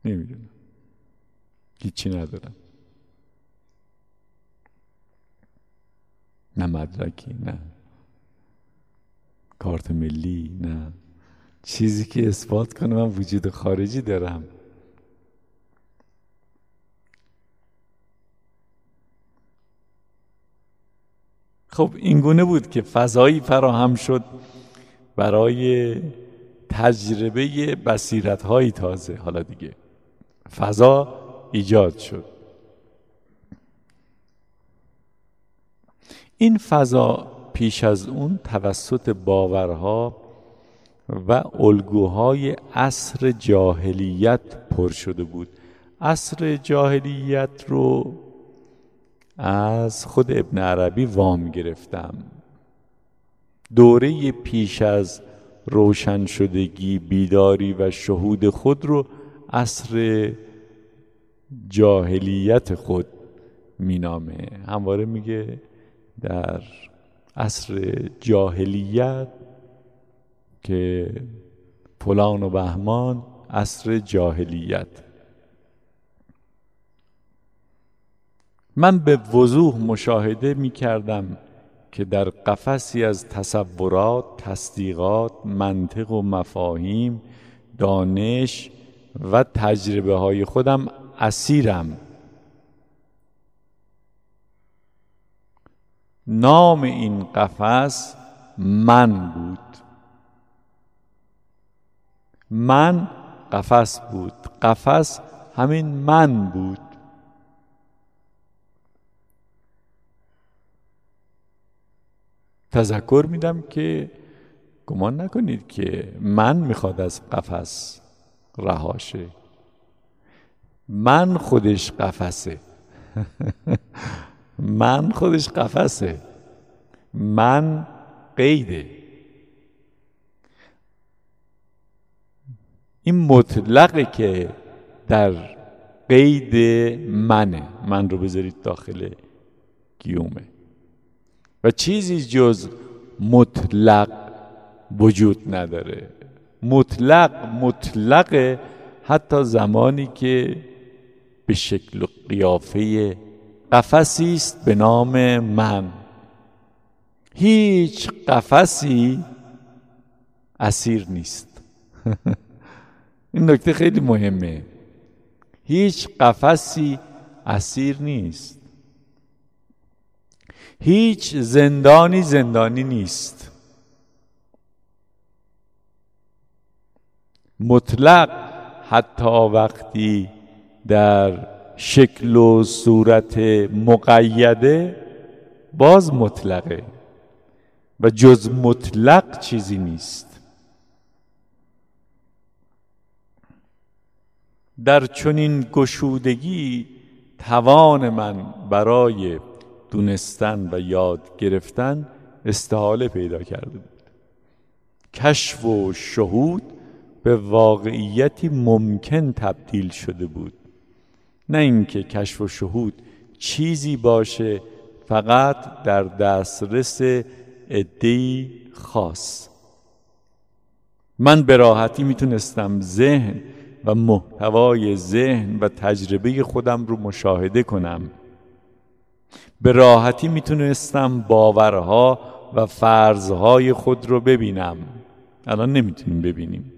نمی‌دونم. هیچی ندارم. نه مدرکی نه کارت ملی نه چیزی که اثبات کنه. من وجود خارجی دارم. خب این گونه بود که فضایی فراهم شد برای تجربه بصیرت های تازه. حالا دیگه فضا ایجاد شد. این فضا پیش از اون توسط باورها و الگوهای عصر جاهلیت پر شده بود. عصر جاهلیت رو از خود ابن عربی وام گرفتم. دوره پیش از روشن شدگی بیداری و شهود خود رو عصر جاهلیت خود مینامه. همواره میگه در عصر جاهلیت که فلان و بهمان عصر جاهلیت. من به وضوح مشاهده می کردم که در قفسی از تصورات، تصدیقات، منطق و مفاهیم، دانش و تجربه های خودم اسیرم. نام این قفس من بود. من قفس بود. قفس همین من بود. تذکر میدم که گمان نکنید که من می‌خواد از قفس رهاشه. من خودش قفسه. [LAUGHS] من خودش قفسه. من قیده. این مطلقه که در قید منه. من رو بذارید داخل گیومه. و چیزی جز مطلق وجود نداره. مطلق مطلق حتی زمانی که به شکل و قیافه قفسی است به نام من. هیچ قفسی اسیر نیست. [LAUGHS] این نکته خیلی مهمه. هیچ قفسی اسیر نیست. هیچ زندانی زندانی نیست. مطلق حتی وقتی در شکل و صورت مقیده باز مطلقه و جز مطلق چیزی نیست. در چنین گشودگی توان من برای دونستن و یاد گرفتن استحاله پیدا کرده بود. کشف و شهود به واقعیتی ممکن تبدیل شده بود. نه اینکه کشف و شهود چیزی باشه فقط در دسترس عدهای خاص. من به راحتی می‌تونستم ذهن و محتوای ذهن و تجربه خودم رو مشاهده کنم. به راحتی می‌تونستم باورها و فرضهای خود رو ببینم. الان نمی‌تونیم ببینیم.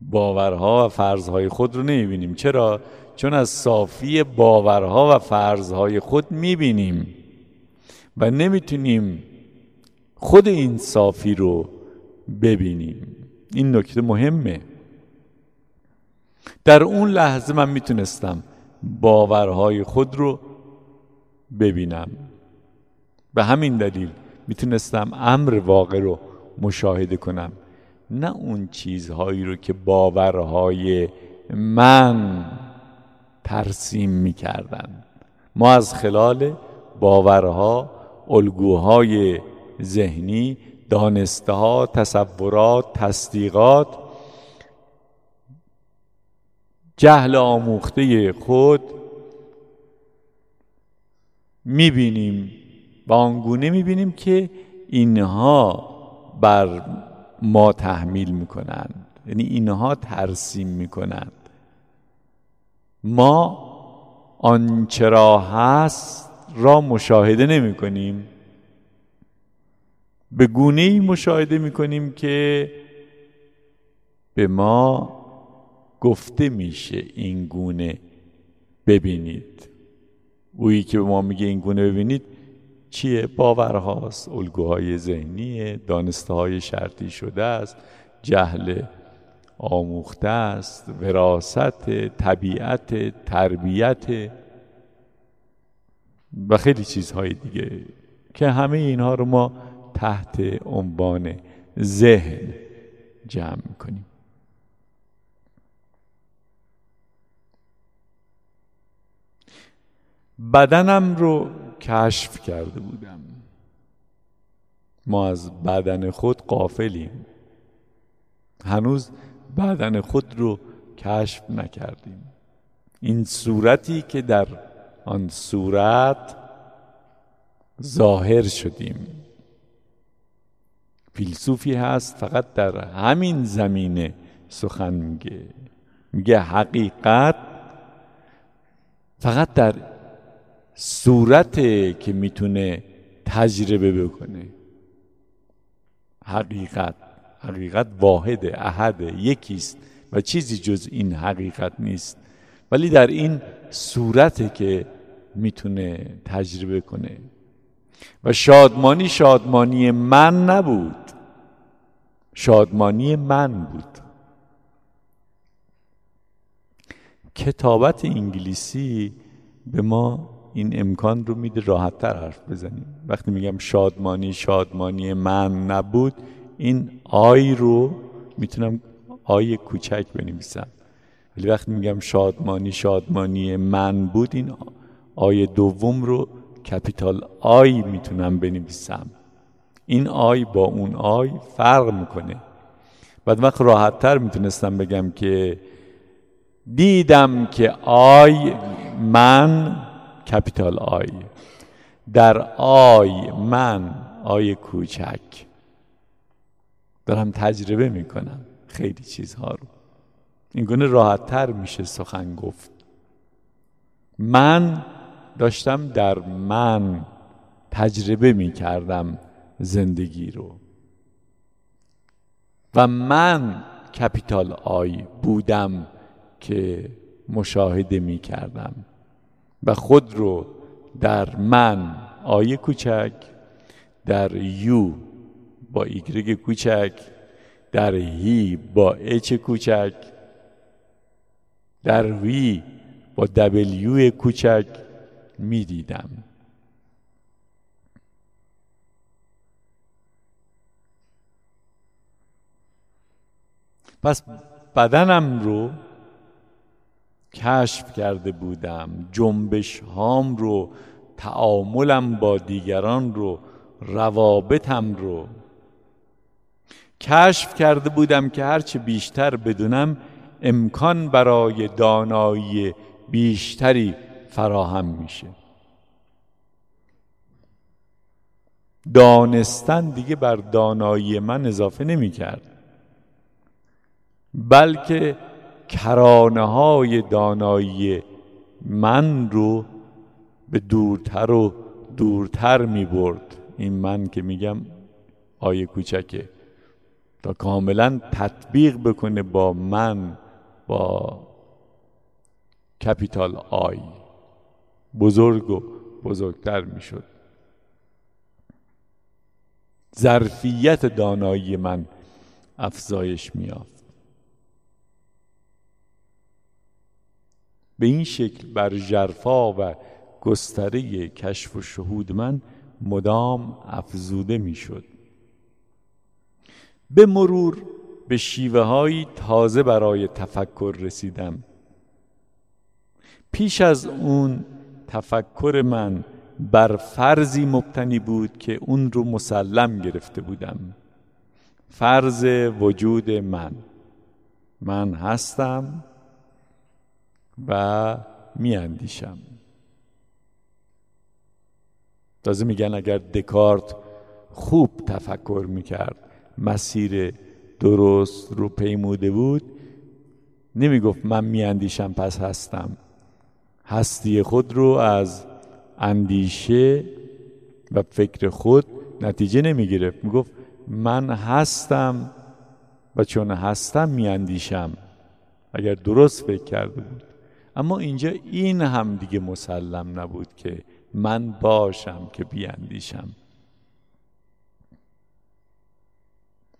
باورها و فرضهای خود رو نمی‌بینیم. چرا؟ چون از صافی باورها و فرضهای خود می‌بینیم و نمی‌تونیم خود این صافی رو ببینیم. این نکته مهمه. در اون لحظه من می‌تونستم باورهای خود رو ببینم. به همین دلیل می‌تونستم امر واقع رو مشاهده کنم. نه اون چیزهایی رو که باورهای من ترسیم می‌کردن. ما از خلال باورها الگوهای ذهنی دانسته ها تصورات تصدیقات جهل آموخته خود می‌بینیم و آنگونه می‌بینیم که اینها بر ما تحمیل می‌کنند. یعنی اینها ترسیم می‌کنند. ما آنچه را هست را مشاهده نمی کنیم به گونه ای مشاهده می کنیم که به ما گفته میشه این گونه ببینید. اویی که به ما میگه این گونه ببینید چیه؟ باورهاست الگوهای ذهنی دانسته های شرطی شده است جهل آموخته است وراست طبیعت تربیت و خیلی چیزهای دیگه که همه اینها رو ما تحت عنوان ذهن جمع می‌کنیم. بدنم رو کشف کرده بودم. ما از بدن خود قافلیم هنوز بدن خود رو کشف نکردیم. این صورتی که در آن صورت ظاهر شدیم. فیلسوفی هست فقط در همین زمینه سخن میگه. میگه حقیقت فقط در صورت که می‌تونه تجربه بکنه. حقیقت حقیقت واحد احد یکیست و چیزی جز این حقیقت نیست. ولی در این صورت که می‌تونه تجربه کنه. و شادمانی شادمانی من نبود. شادمانی من بود. کتابت انگلیسی به ما این امکان رو میده راحت تر حرف بزنیم. وقتی میگم شادمانی شادمانی من نبود این I رو می‌تونم I کوچک بنویسم. ولی وقتی میگم شادمانی شادمانی من بود این I دوم رو capital I می‌تونم بنویسم. این I با اون I فرق می‌کنه. بعد وقت راحت تر می‌تونستم بگم که دیدم که I من capital I. در I من I کوچک. دارم تجربه می‌کنم خیلی چیزها رو. این گونه راحت تر میشه سخن گفت. من داشتم در من تجربه می‌کردم زندگی رو. و من capital I بودم که مشاهده می کردم و خود رو در من I کوچک در you با ایگرگ کوچک در هی با اچ کوچک در وی با دبلیو کوچک می دیدم پس بدنم رو کشف کرده بودم جنبش هام رو تعاملم با دیگران رو روابطم رو. کشف کرده بودم که هرچه بیشتر بدونم امکان برای دانایی بیشتری فراهم میشه. دانستن دیگه بر دانایی من اضافه نمی کرد بلکه کرانه های دانایی من رو به دورتر و دورتر می برد. این من که میگم آیه کوچکه. تا کاملا تطبیق بکنه با من با کپیتال آی. بزرگ و بزرگتر می‌شد ظرفیت دانایی من افزایش میافت به این شکل بر جرفا و گستره کشف و شهود من مدام افزوده می‌شد. به مرور به شیوه های تازه برای تفکر رسیدم. پیش از اون تفکر من بر فرضی مبتنی بود که اون رو مسلم گرفته بودم. فرض وجود من. من هستم. و میاندیشم. تازه میگن اگر دکارت خوب تفکر می‌کرد مسیر درست رو پیموده بود نمی‌گفت من میاندیشم پس هستم. هستی خود رو از اندیشه و فکر خود نتیجه نمی گرفت می گفت من هستم و چون هستم می اندیشم اگر درست فکر کرده بود. اما اینجا این هم دیگه مسلم نبود که من باشم که بیاندیشم.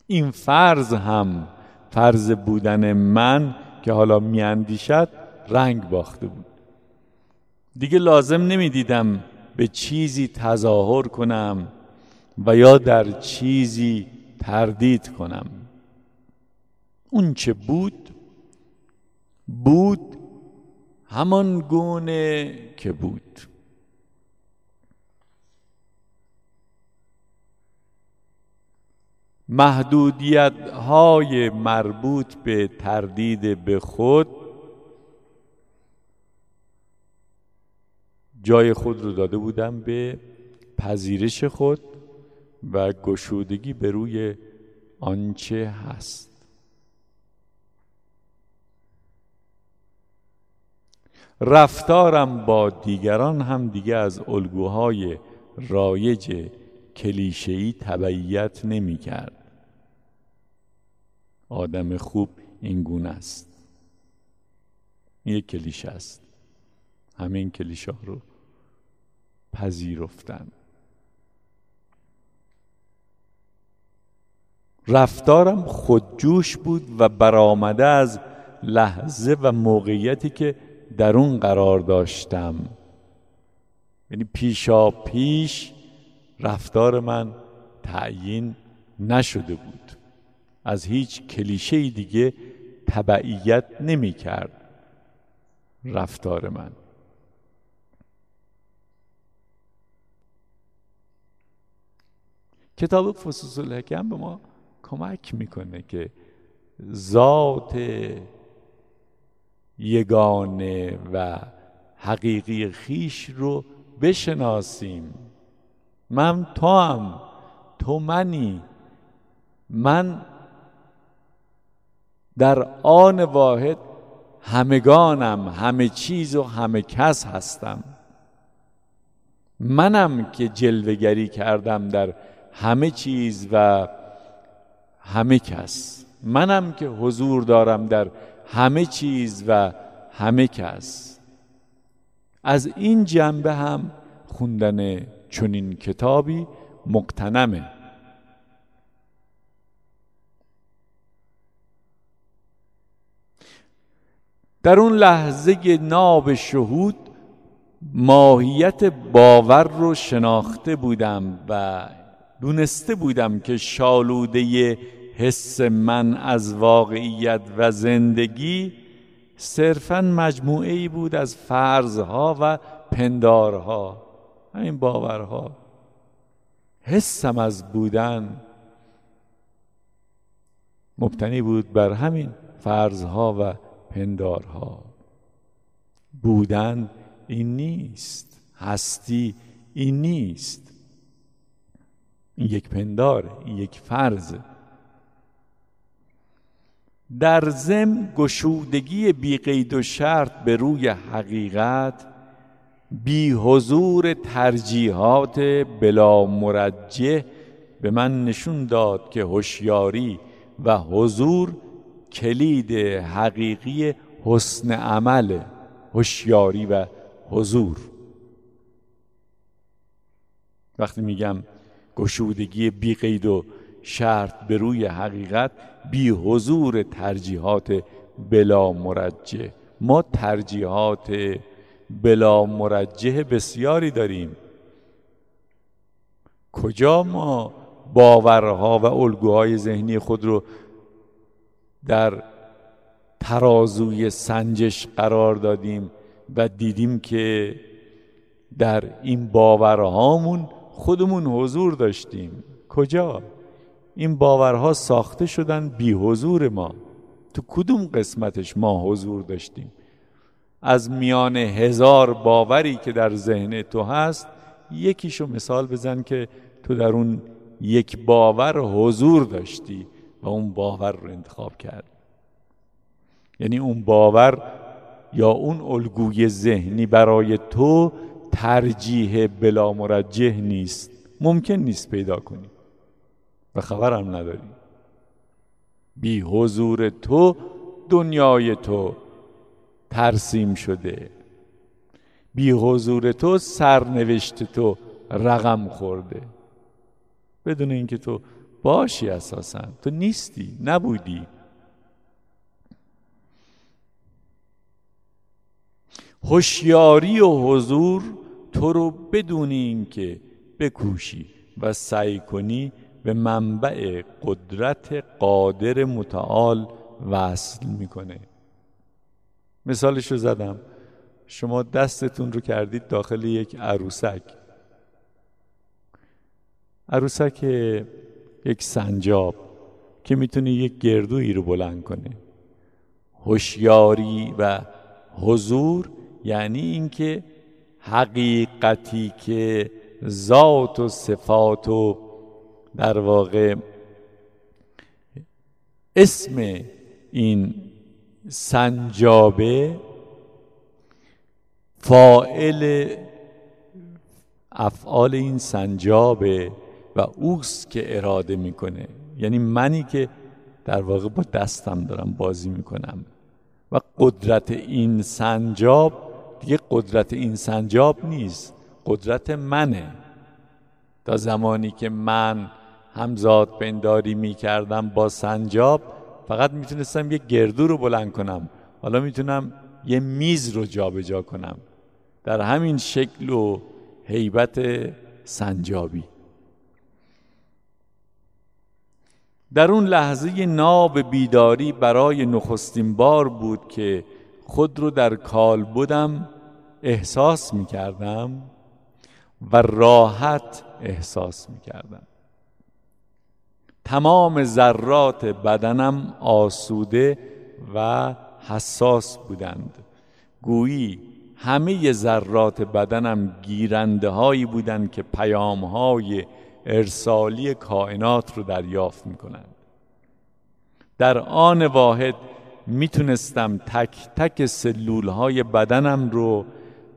این فرض هم فرض بودن من که حالا میاندیشد رنگ باخته بود. دیگه لازم نمی‌دیدم به چیزی تظاهر کنم و یا در چیزی تردید کنم. اون چه بود؟ بود همان گونه که بود. محدودیت های مربوط به تردید به خود جای خود رو داده بودم به پذیرش خود و گشودگی به روی آنچه هست. رفتارم با دیگران هم دیگه از الگوهای رایج کلیشه‌ای تبعیت نمی کرد آدم خوب این گونه است. یک کلیشه است. همین کلیشه رو پذیرفتن. رفتارم خودجوش بود و برآمده از لحظه و موقعیتی که در اون قرار داشتم. یعنی پیشا پیش رفتار من تعیین نشده بود. از هیچ کلیشه دیگه تبعیت نمی کرد رفتار من. کتاب فصوص الحکم به ما کمک می‌کنه که ذات یگانه و حقیقی خیش رو بشناسیم. من تو هم تو منی. من در آن واحد همگانم همه چیز و همه کس هستم. منم که جلوگری کردم در همه چیز و همه کس. منم که حضور دارم در همه چیز و همه کس. از این جنبه هم خوندن چنین کتابی مقتنمه. در اون لحظه ناب شهود ماهیت باور رو شناخته بودم و دونسته بودم که شالوده حس من از واقعیت و زندگی صرفا مجموعه ای بود از فرضها و پندارها. همین باورها. حسم از بودن مبتنی بود بر همین فرضها و پندارها. بودن این نیست هستی این نیست. این یک پندار این یک فرض. در زم گشودگی بی قید و شرط به روی حقیقت بی حضور ترجیحات بلا مرجه به من نشون داد که هوشیاری و حضور کلید حقیقی حسن عمل هوشیاری و حضور. وقتی میگم گشودگی بی قید و شرط به روی حقیقت بی حضور ترجیحات بلا مرجه ما ترجیحات بلا مرجه بسیاری داریم. کجا ما باورها و الگوهای ذهنی خود رو در ترازوی سنجش قرار دادیم و دیدیم که در این باورهامون خودمون حضور داشتیم. کجا؟ این باورها ساخته شدن بی حضور ما. تو کدوم قسمتش ما حضور داشتیم؟ از میان هزار باوری که در ذهن تو هست یکیشو مثال بزن که تو در اون یک باور حضور داشتی و اون باور رو انتخاب کرد. یعنی اون باور یا اون الگوی ذهنی برای تو ترجیح بلا مرجه نیست. ممکن نیست پیدا کنی. و خبرم نداری. بی حضور تو دنیای تو ترسیم شده. بی حضور تو سرنوشت تو رقم خورده. بدون اینکه تو باشی اساسا. تو نیستی نبودی. هوشیاری و حضور تو رو بدون اینکه بکوشی و سعی کنی به منبع قدرت قادر متعال وصل می‌کنه. مثالش رو زدم. شما دستتون رو کردید داخل یک عروسک. عروسک یک سنجاب که می‌تونه یک گردویی رو بلند کنه. هوشیاری و حضور یعنی اینکه حقیقتی که ذات و صفات و در واقع اسم این سنجابه فائل افعال این سنجابه و اوست که اراده می‌کنه. یعنی منی که در واقع با دستم دارم بازی می‌کنم. و قدرت این سنجاب دیگه قدرت این سنجاب نیست. قدرت منه. تا زمانی که من همزاد پنداری می‌کردم با سنجاب. فقط می‌تونستم یه گردو رو بلند کنم. حالا می‌تونم یه میز رو جابجا جا کنم. در همین شکل و هیبت سنجابی. در اون لحظه ناب بیداری برای نخستین بار بود که خود رو در کال بودم احساس می کردم و راحت احساس می کردم تمام ذرات بدنم آسوده و حساس بودند. گویی همه ذرات بدنم گیرنده هایی بودند که پیام های ارسالی کائنات رو دریافت می کنند در آن واحد می‌تونستم تک تک سلول های بدنم رو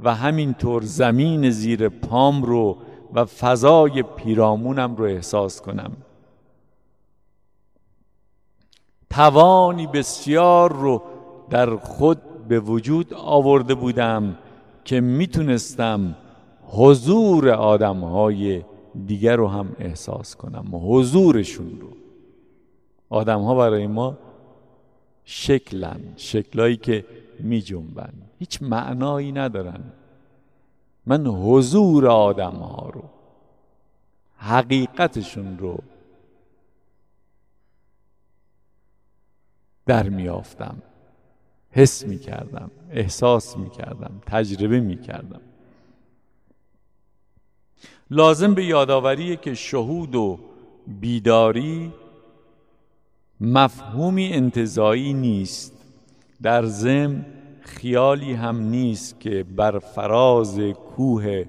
و همینطور زمین زیر پام رو و فضای پیرامونم رو احساس کنم. توانی بسیار رو در خود به وجود آورده بودم که می‌تونستم حضور آدم های دیگر رو هم احساس کنم حضورشون رو. آدم ها برای ما شکلن شکلایی که می جنبن هیچ معنایی ندارن. من حضور آدم ها رو حقیقتشون رو در میافتم. حس می کردم احساس می کردم تجربه می کردم لازم به یادآوری که شهود و بیداری مفهومی انتظایی نیست. در زم خیالی هم نیست که بر فراز کوه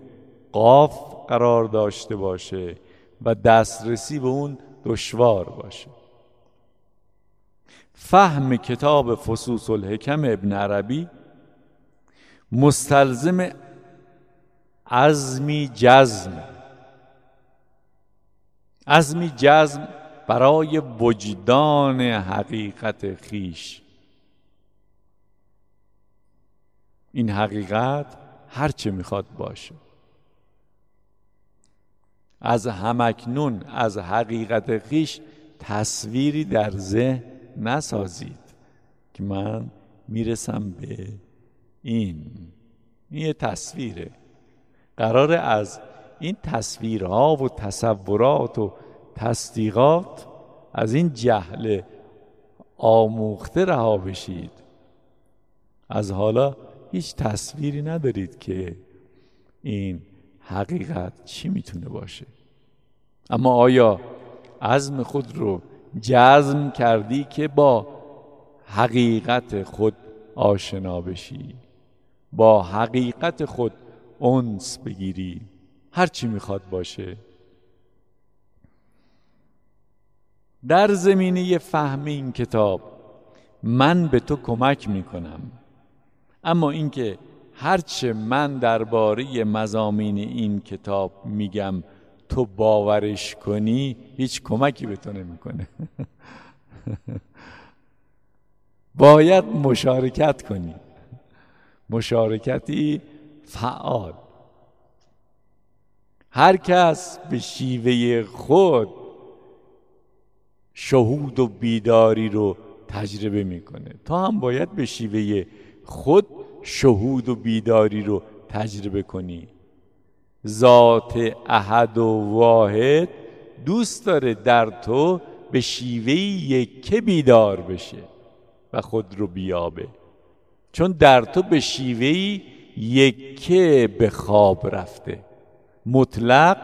قاف قرار داشته باشه و دسترسی به اون دشوار باشه. فهم کتاب فصوص الحکم ابن عربی مستلزم عزمی جزم عزمی جزم برای وجدان حقیقت خیش. این حقیقت هرچه می‌خواد باشه. از همکنون از حقیقت خیش تصویری در ذهن نسازید که من می‌رسم به این. این یه تصویره. قرار از این تصویرها و تصورات و تصدیقات از این جهل آموخته رها بشید. از حالا هیچ تصویری ندارید که این حقیقت چی می‌تونه باشه. اما آیا عزم خود رو جزم کردی که با حقیقت خود آشنا بشی. با حقیقت خود اونس بگیری. هر چی می‌خواد باشه. در زمینه فهم این کتاب من به تو کمک می‌کنم. اما اینکه هرچه من درباره مزامین این کتاب میگم تو باورش کنی هیچ کمکی به تو نمی‌کنه. [LAUGHS] باید مشارکت کنی. مشارکتی فعال. هر کس به شیوه خود شهود و بیداری رو تجربه می‌کنه. تو هم باید به شیوه خود شهود و بیداری رو تجربه کنی. ذات احد و واحد دوست داره در تو به شیوه یکه بیدار بشه و خود رو بیابه. چون در تو به شیوه یکه به خواب رفته. مطلق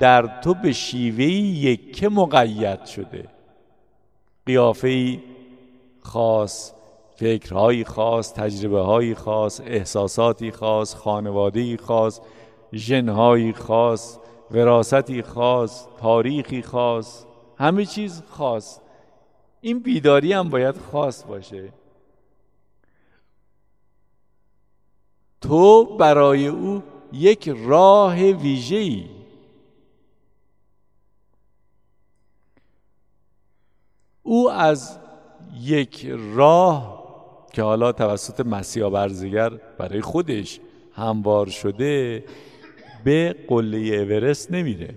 در تو به شیوه یکه مقید شده. قیافه خاص فکرهایی خاص تجربه های خاص احساساتی خاص خانواده خاص ژنهایی خاص وراستی خاص تاریخی خاص همه چیز خاص. این بیداری هم باید خاص باشه. تو برای او یک راه ویژه‌ای. او از یک راه که حالا توسط مسیح برزگر برای خودش هموار شده به قله اورست نمیره.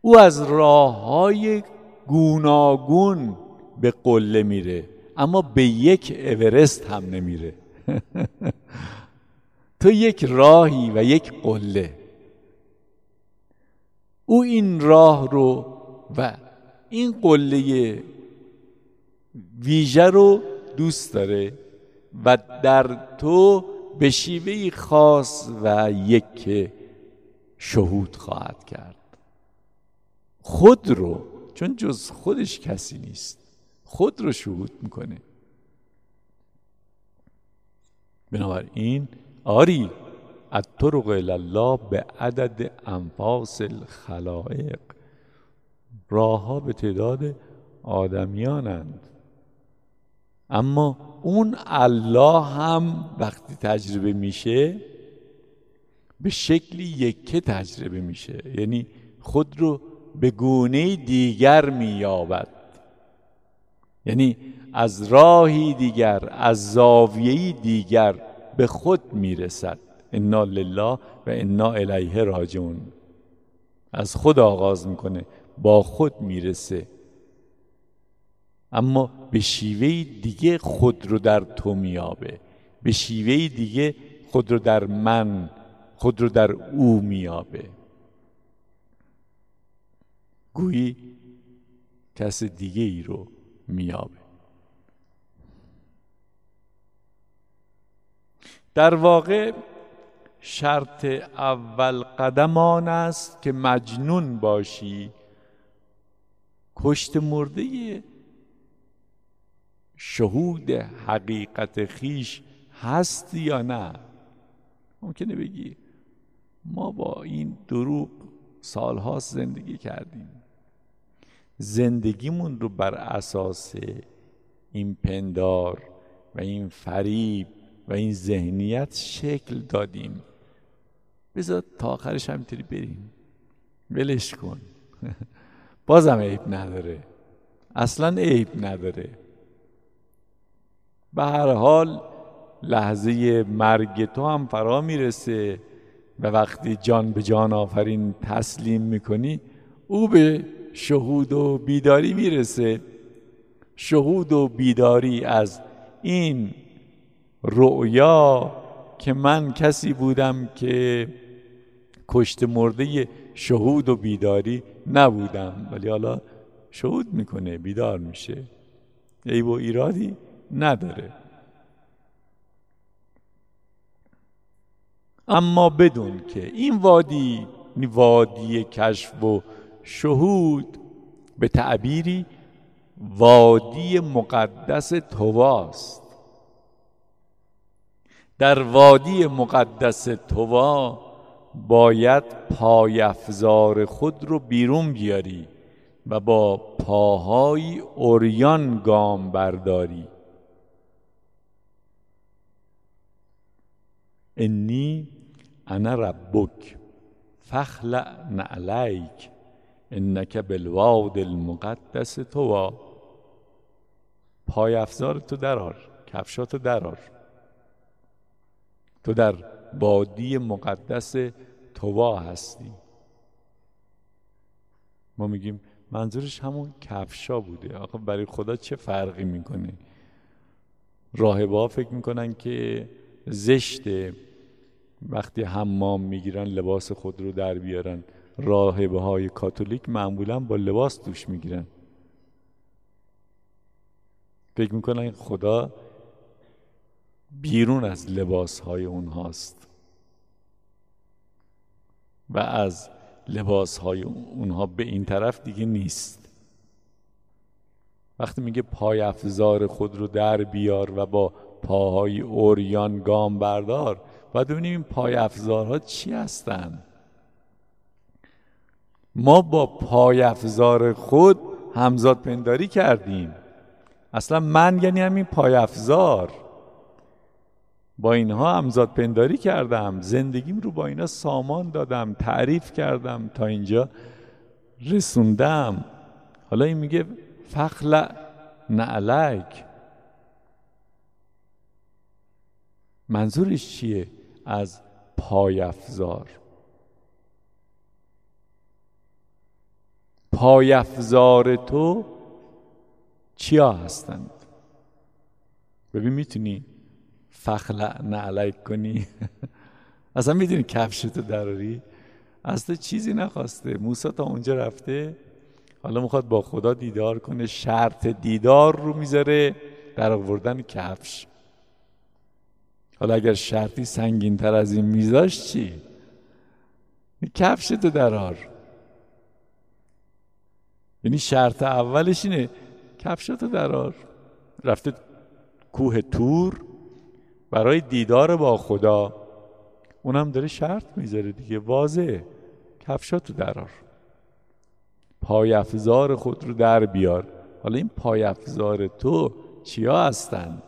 او از راه های گوناگون به قله میره اما به یک اورست هم نمیره. [LAUGHS] تو یک راهی و یک قله. او این راه رو و این قله ویژه رو دوست داره و در تو به شیوه خاص و یک شهود خواهد کرد. خود رو چون جز خودش کسی نیست خود رو شهود می‌کنه. بنابراین آری الطرق الله به عدد انفاس الخلائق. راه ها به تعداد آدمیانند. اما اون الله هم وقتی تجربه میشه به شکلی یکه تجربه میشه. یعنی خود رو به گونه دیگر مییابد. یعنی از راهی دیگر از زاویه‌ای دیگر به خود می‌رسد. انا لله و انا الیه راجعون. از خود آغاز می‌کنه با خود می‌رسه. اما به شیوه دیگه خود رو در تو میابه به شیوه دیگه خود رو در من خود رو در او میابه گویی کس دیگه ای رو میابه در واقع شرط اول قدم آن است که مجنون باشی. کشت مرده شهود حقیقت خیش هست یا نه؟ ممکنه بگی. ما با این دروغ سالهاست زندگی کردیم. زندگیمون رو بر اساس این پندار و این فریب و این ذهنیت شکل دادیم. بذار تا آخرش همینطوری بریم. ولش کن. [LAUGHS] بازم عیب نداره. اصلا عیب نداره. به هر حال لحظه مرگ تو هم فرا می‌رسه و وقتی جان به جان آفرین تسلیم می‌کنی او به شهود و بیداری می‌رسه. شهود و بیداری از این رؤیا که من کسی بودم که کشت مرده شهود و بیداری نبودم ولی حالا شهود می‌کنه بیدار میشه. ای و ایرادی؟ نداره. اما بدون که این وادی وادی کشف و شهود به تعبیری وادی مقدس تواست در وادی مقدس توا باید پایفزار خود رو بیرون بیاری و با پاهای اوریان گام برداری. انی انا ربک فخلع نعلیک انک بالواد المقدس توا. پای افزار تو درار کفشاتو درار تو در بادی مقدس توا هستی. ما میگیم منظورش همون کفشا بوده. آخه برای خدا چه فرقی می‌کنه؟ راهبا فکر می‌کنن که زشته. وقتی حمام می‌گیرن لباس خود رو در بیارن. راهبه های کاتولیک معمولا با لباس دوش می‌گیرن. فکر می‌کنن خدا بیرون از لباس های اونهاست. و از لباس های اونها به این طرف دیگه نیست. وقتی میگه پای افزار خود رو در بیار و با پاهای اوریان گام بردار باید ببینیم این پای افزارها چی هستن. ما با پای افزار خود همزاد پنداری کردیم. اصلا من یعنی همین پای افزار با اینها همزاد پنداری کردم. زندگیم رو با اینا سامان دادم تعریف کردم تا اینجا رسوندم. حالا این میگه فخل نعلک. منظورش چیه؟ از پای افزار. پای افزار تو چیا هستند؟ ببین می‌تونی فخلع نعلک کنی. [LAUGHS] اصلا می‌دونی کفشتو دراری؟ اصلا چیزی نخواسته. موسی تا اونجا رفته. حالا می‌خواد با خدا دیدار کنه. شرط دیدار رو می‌ذاره در آوردن کفش. حالا اگر شرطی سنگین تر از این میذاشت چی؟ کفشتو درار. یعنی شرط اولش اینه کفشتو درار. رفته کوه تور برای دیدار با خدا. اونم داره شرط می‌ذاره دیگه واضح کفشاتو درار. پای افزار خود رو در بیار. حالا این پای افزار تو چیا هستن؟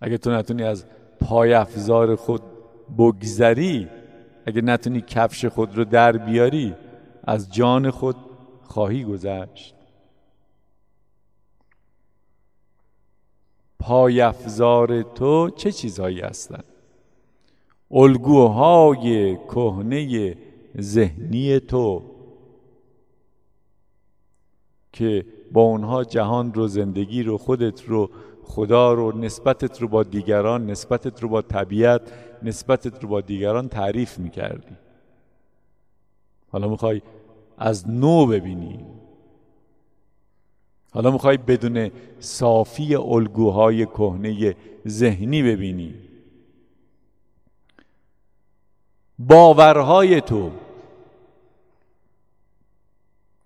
اگه تو نتونی از پای افزار خود بگذری اگه نتونی کفش خود رو در بیاری از جان خود خواهی گذشت. پای افزار تو چه چیزهایی هستند؟ الگوهای کهنه ذهنی تو که با اونها جهان رو زندگی رو خودت رو خدا رو نسبتت رو با دیگران نسبتت رو با طبیعت نسبتت رو با دیگران تعریف می‌کردی. حالا می‌خوای از نو ببینی. حالا می‌خوای بدون صافی الگوهای کهنه ذهنی ببینی. باورهای تو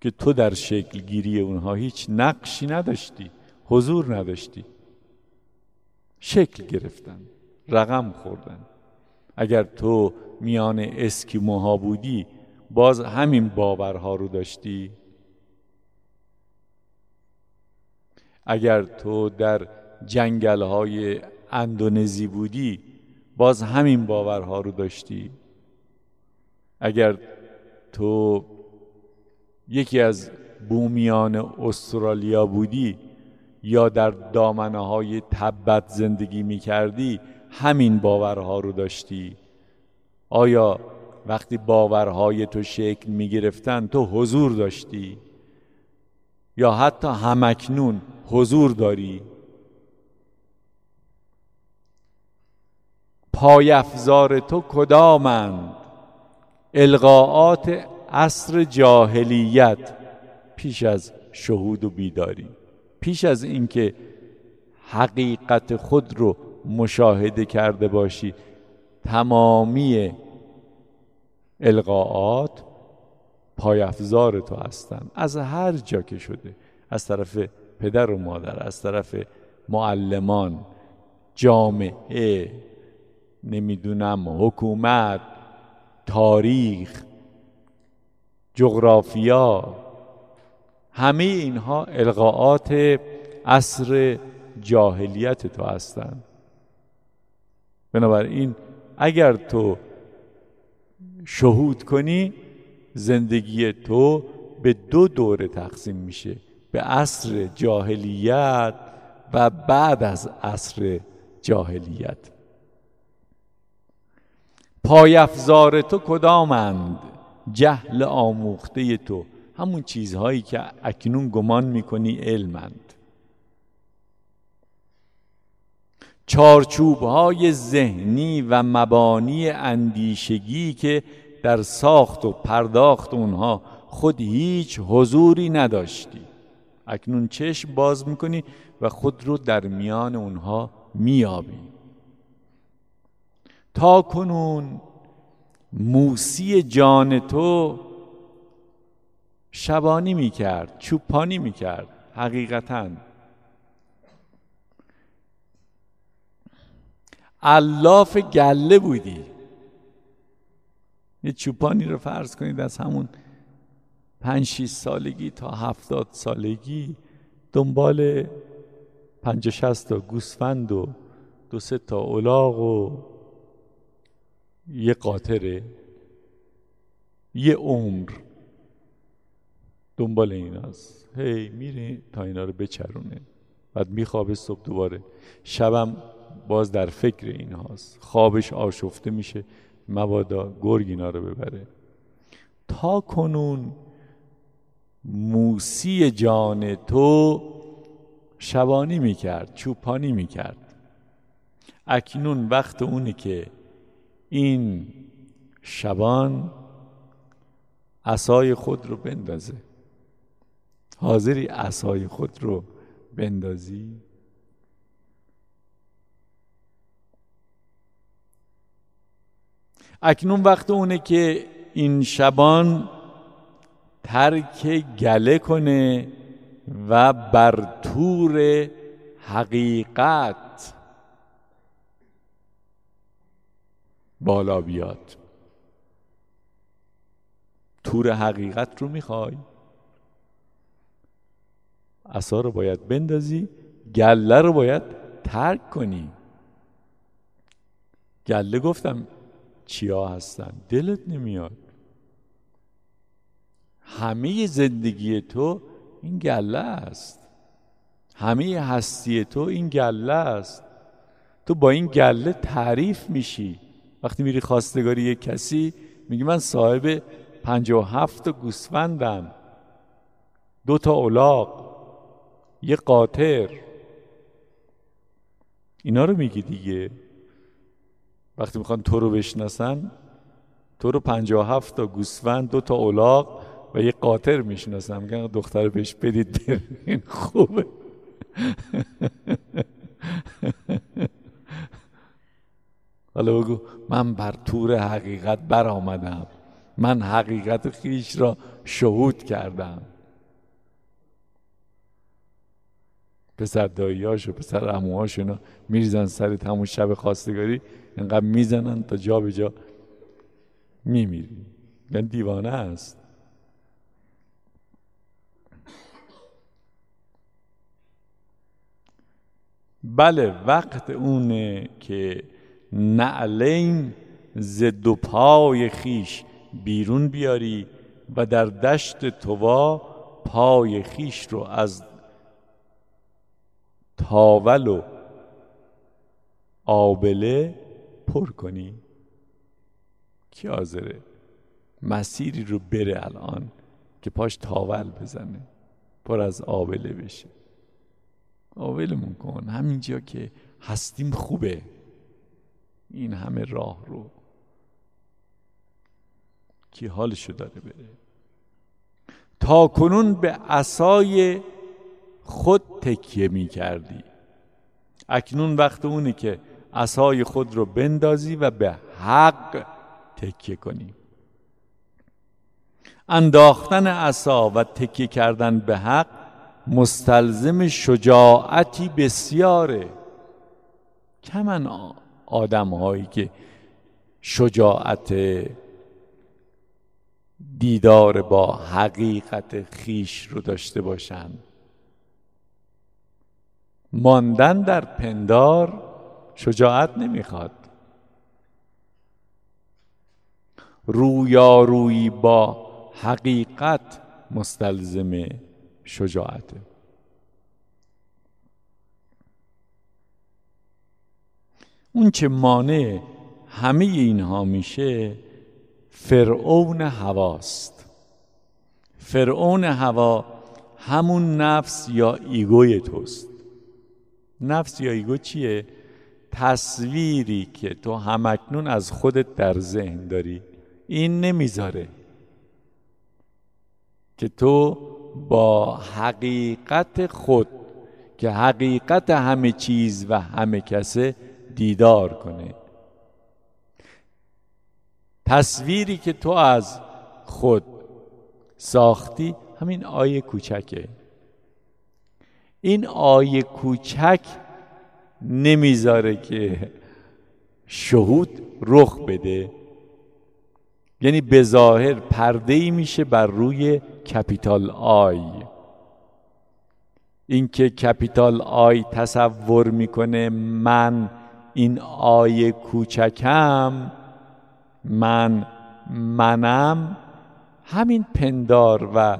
که تو در شکل گیری اونها هیچ نقشی نداشتی حضور نداشتی. شکل گرفتن رقم خوردن. اگر تو میان اسکیموها بودی باز همین باورها رو داشتی؟ اگر تو در جنگل های اندونزی بودی باز همین باورها رو داشتی؟ اگر تو یکی از بومیان استرالیا بودی یا در دامنه های تبت زندگی می کردی همین باورها رو داشتی؟ آیا وقتی باورهای تو شکل می گرفتن تو حضور داشتی؟ یا حتی همکنون حضور داری؟ پای افزار تو کدامند؟ القاعات عصر جاهلیت پیش از شهود و بیداری. پیش از اینکه حقیقت خود رو مشاهده کرده باشی تمامی القاعات پایافزار تو هستن. از هر جا که شده از طرف پدر و مادر از طرف معلمان جامعه نمی‌دونم حکومت تاریخ جغرافیا همه اینها القاعات عصر جاهلیت تو هستند بنابراین اگر تو شهود کنی زندگی تو به دو دوره تقسیم میشه به عصر جاهلیت و بعد از عصر جاهلیت. پایفزار تو کدامند؟ جهل آموخته تو. همون چیزهایی که اکنون گمان می‌کنی علمند. چارچوب های ذهنی و مبانی اندیشگی که در ساخت و پرداخت اونها خود هیچ حضوری نداشتی. اکنون چشم باز می‌کنی و خود رو در میان اونها میابی تا کنون موسی جان تو شبانی می‌کرد چوپانی می‌کرد حقیقتا. علاف گله بودی. یه چوپانی رو فرض کنید از همون پنج شیست سالگی تا هفتاد سالگی دنبال پنج شست تا گوسفند و دو سه تا اولاغ و یه قاطره یه عمر. دنبال این هست هی میره تا اینا رو بچرونه. بعد میخوابه صبح دوباره. شبم باز در فکر این هاست خوابش آشفته میشه. مبادا گرگ اینا رو ببره. تا کنون موسی جان تو شبانی می‌کرد چوپانی می‌کرد. اکنون وقت اونه که این شبان عصای خود رو بندازه. حاضری عصای خود رو بندازی؟ اکنون وقت اونه که این شبان ترک گله کنه و بر تور حقیقت بالا بیاد. تور حقیقت رو می‌خوای؟ اصا رو باید بندازی گله رو باید ترک کنی. گله گفتم چیا هستن؟ دلت نمیاد. همه زندگی تو این گله است. همه هستی تو این گله است. تو با این گله تعریف میشی. وقتی میری خواستگاری یک کسی میگی من صاحب پنج و هفت گوسفندم. دو تا اولاق. یه قاطر. اینا رو میگی دیگه. وقتی می‌خوان تو رو بشناسن تو رو پنج و هفت تا گوسفند دو تا اولاق و یه قاطر می‌شناسن. میگن دختر بهش بدید این خوبه. حالا بگو من بر تور حقیقت برآمدم. من حقیقت خیش را شهود کردم. پسر داییاش و پسر اموهاش اینا میریزن سر همون شب خواستگاری اینقدر می‌زنن تا جا به جا میمیری یعنی دیوانه است. بله وقت اونه که نعلین ز دو پای خیش بیرون بیاری و در دشت توا پای خیش رو از تاول و آبله پر کنی. کی حاضره؟ مسیری رو بره الان که پاش تاول بزنه پر از آبله بشه. آبلمون کن. همینجا که هستیم خوبه. این همه راه رو. کی حالشو داره بره؟ تا کنون به عصای خود تکیه می کردی اکنون وقت اونه که عصای خود رو بندازی و به حق تکیه کنی. انداختن عصا و تکیه کردن به حق مستلزم شجاعتی بسیاره. کمن آدم هایی که شجاعت دیدار با حقیقت خیش رو داشته باشند ماندن در پندار شجاعت نمی‌خواد. رویارویی با حقیقت مستلزم شجاعته. اون چه مانع همه اینها میشه فرعون هواست. فرعون هوا همون نفس یا ego ی توست. نفس یا ego چیه؟ تصویری که تو همکنون از خودت در ذهن داری. این نمی‌ذاره. که تو با حقیقت خود که حقیقت همه چیز و همه کسه دیدار کنه. تصویری که تو از خود ساختی همین آیه کوچکه. این آیه کوچک نمی‌ذاره که شهود رخ بده. یعنی به ظاهر پرده ای میشه بر روی capital I. اینکه capital I تصور می‌کنه من این I کوچکم من منم همین پندار و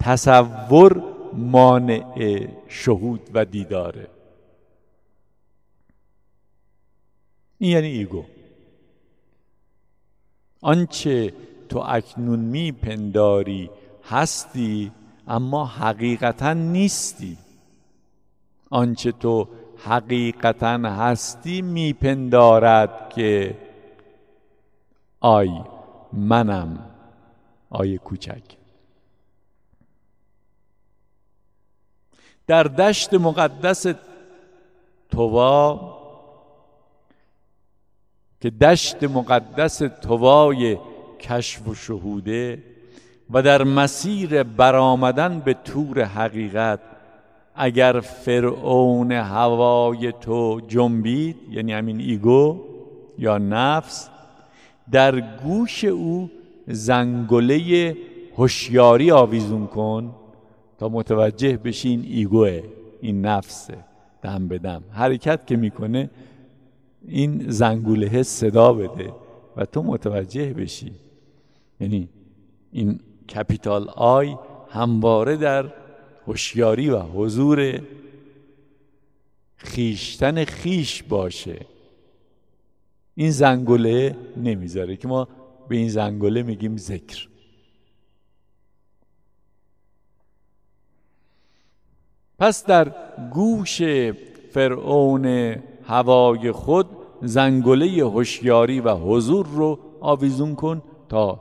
تصور مانع شهود و دیداره این یعنی ego. آنچه تو اکنون میپنداری هستی اما حقیقتا نیستی. آنچه تو حقیقتا هستی میپندارد که I منم I کوچک. در دشت مقدس توا که دشت مقدس توای کشف و شهوده و در مسیر برآمدن به تور حقیقت اگر فرعون هوای تو جنبید یعنی همین ایگو یا نفس در گوش او زنگله هوشیاری آویزون کن. تا متوجه بشی این ایگوه این نفسه دم به دم. حرکت که می‌کنه این زنگوله صدا بده و تو متوجه بشی. یعنی این کپیتال آی همواره در هوشیاری و حضور خیشتن خیش باشه. این زنگوله نمی‌ذاره که ما به این زنگوله میگیم ذکر. پس در گوش فرعون هوای خود زنگله هوشیاری و حضور رو آویزون کن تا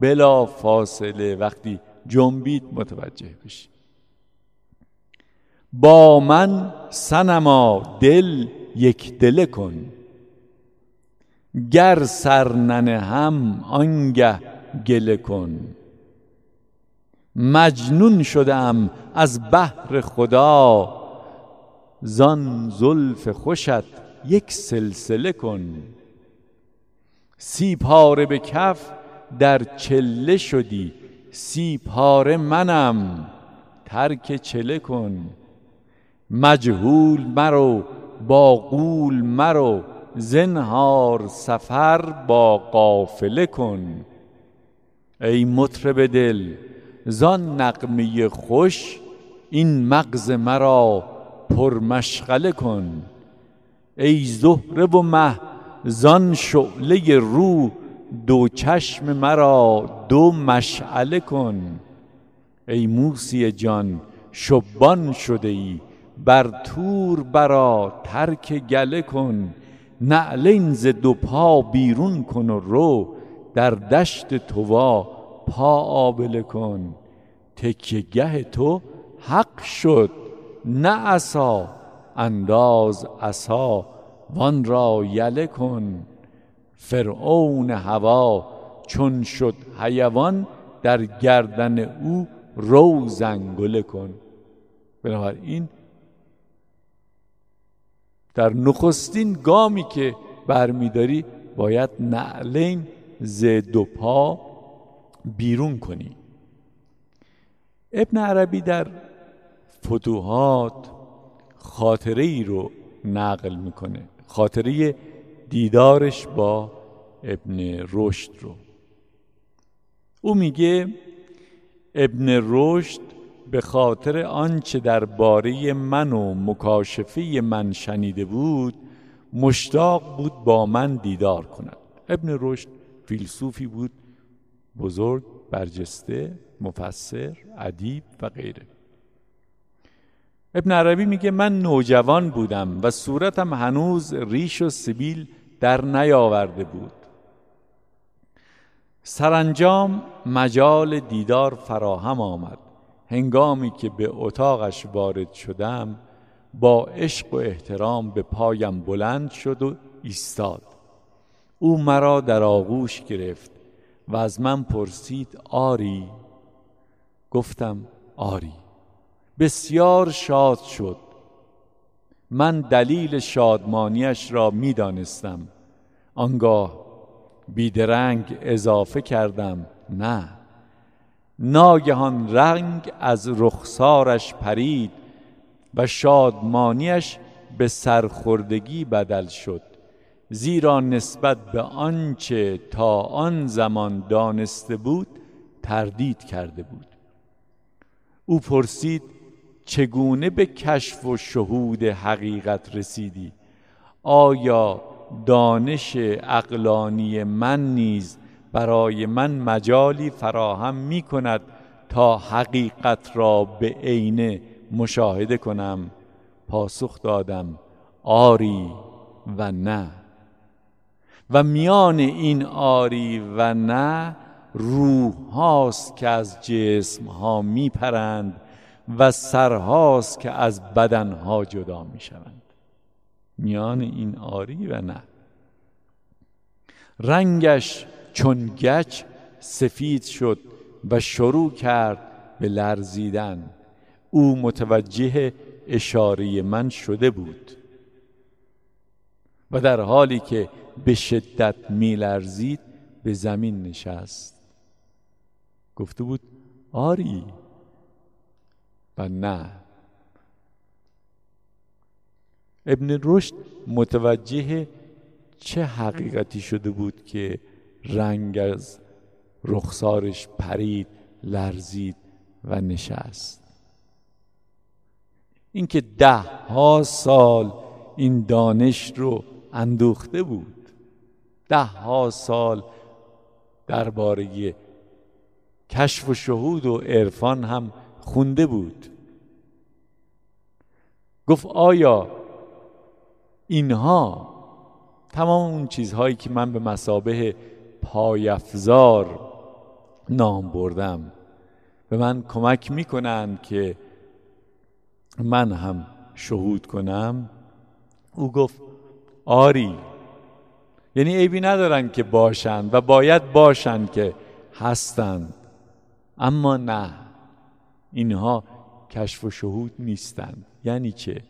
بلا فاصله وقتی جنبید متوجه بشی. با من سنما دل یک دله کن. گر سرنن هم آنگه گله کن. مجنون شدم از بحر خدا. زان زلف خوشت یک سلسله کن. سی پاره به کف در چله شدی. سی پاره منم ترک چله کن. مجهول مرو با قول مرو. زنهار سفر با قافله کن. ای مطرب دل زان نقمه خوش این مغز مرا پرمشغله کن. ای زهره و مه زان شعله رو دو چشم مرا دو مشعله کن. ای موسی جان شبان شده ای بر تور برا ترک گله کن. نعلین ز دو پا بیرون کن و رو در دشت توا پا آبله کن. تکیه تو حق شد. نه عصا انداز عصا. وان را یله کن. فرعون هوا چون شد حیوان در گردن او رو زنگله کن. بنابراین در نخستین گامی که برمیداری باید نعلین ز دو پا بیرون کنی. ابن عربی در فتوحات خاطره ای رو نقل می‌کنه. خاطره دیدارش با ابن رشد رو. او میگه ابن رشد به خاطر آنچه درباره من و مکاشفه من شنیده بود مشتاق بود با من دیدار کند. ابن رشد فیلسوفی بود بزرگ برجسته مفسر ادیب و غیره. ابن عربی میگه من نوجوان بودم و صورتم هنوز ریش و سبیل در نیاورده بود. سرانجام مجال دیدار فراهم آمد. هنگامی که به اتاقش وارد شدم با عشق و احترام به پایم بلند شد و ایستاد. او مرا در آغوش گرفت. و از من پرسید آری؟ گفتم آری. بسیار شاد شد. من دلیل شادمانیش را می‌دانستم. آنگاه بیدرنگ اضافه کردم نه. ناگهان رنگ از رخسارش پرید و شادمانیش به سرخوردگی بدل شد. زیرا نسبت به آنچه تا آن زمان دانسته بود تردید کرده بود. او پرسید چگونه به کشف و شهود حقیقت رسیدی؟ آیا دانش اقلانی من نیز برای من مجالی فراهم می کند تا حقیقت را به عینه مشاهده کنم؟ پاسخ دادم آری و نه. و میان این آری و نه روح هاست که از جسم ها می پرند و سرهاست که از بدنها جدا می شوند میان این آری و نه. رنگش چون گچ سفید شد و شروع کرد به لرزیدن. او متوجه اشاره من شده بود. و در حالی که به شدت میلرزید به زمین نشست. گفته بود آری و نه. ابن رشد متوجه چه حقیقتی شده بود که رنگ از رخسارش پرید لرزید و نشست. اینکه ده ها سال این دانش رو اندوخته بود. ده ها سال درباره کشف و شهود و عرفان هم خونده بود. گفت آیا اینها تمام اون چیزهایی که من به مسابه پایفزار نام بردم به من کمک می‌کنند که من هم شهود کنم؟ او گفت آری. یعنی عیبی ندارن که باشند و باید باشند که هستند اما نه اینها کشف و شهود نیستند یعنی چه؟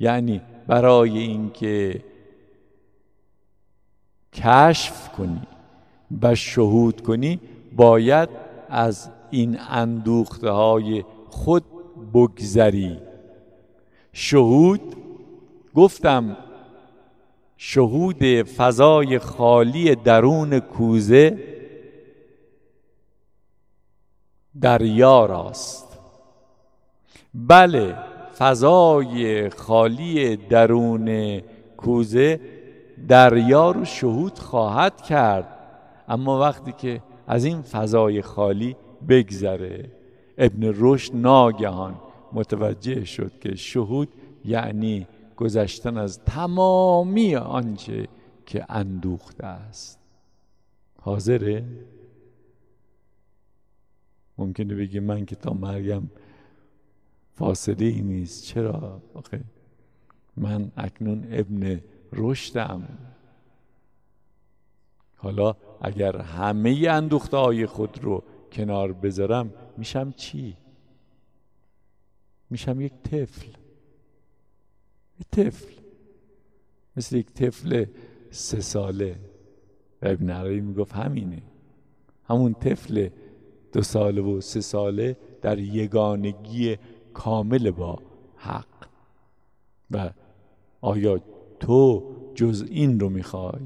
یعنی برای اینکه کشف کنی و شهود کنی باید از این اندوخته های خود بگذری. شهود گفتم شهود فضای خالی درون کوزه دریا راست. بله فضای خالی درون کوزه دریا رو شهود خواهد کرد اما وقتی که از این فضای خالی بگذره ابن رشد ناگهان متوجه شد که شهود یعنی گذشتن از تمامی آنچه که اندوخته است حاضره؟ ممکنه بگی من که تا مرگم فاصله ای نیست چرا؟ آخه من اکنون ابن رشدم حالا اگر همه اندوخته های خود رو کنار بذارم میشم چی؟ میشم یک طفل طفل. مثل یک طفل سه ساله. و ابن عربی می‌گفت همینه. همون طفل دو ساله و سه ساله در یگانگی کامل با حق. و آیا تو جز این رو می‌خوای؟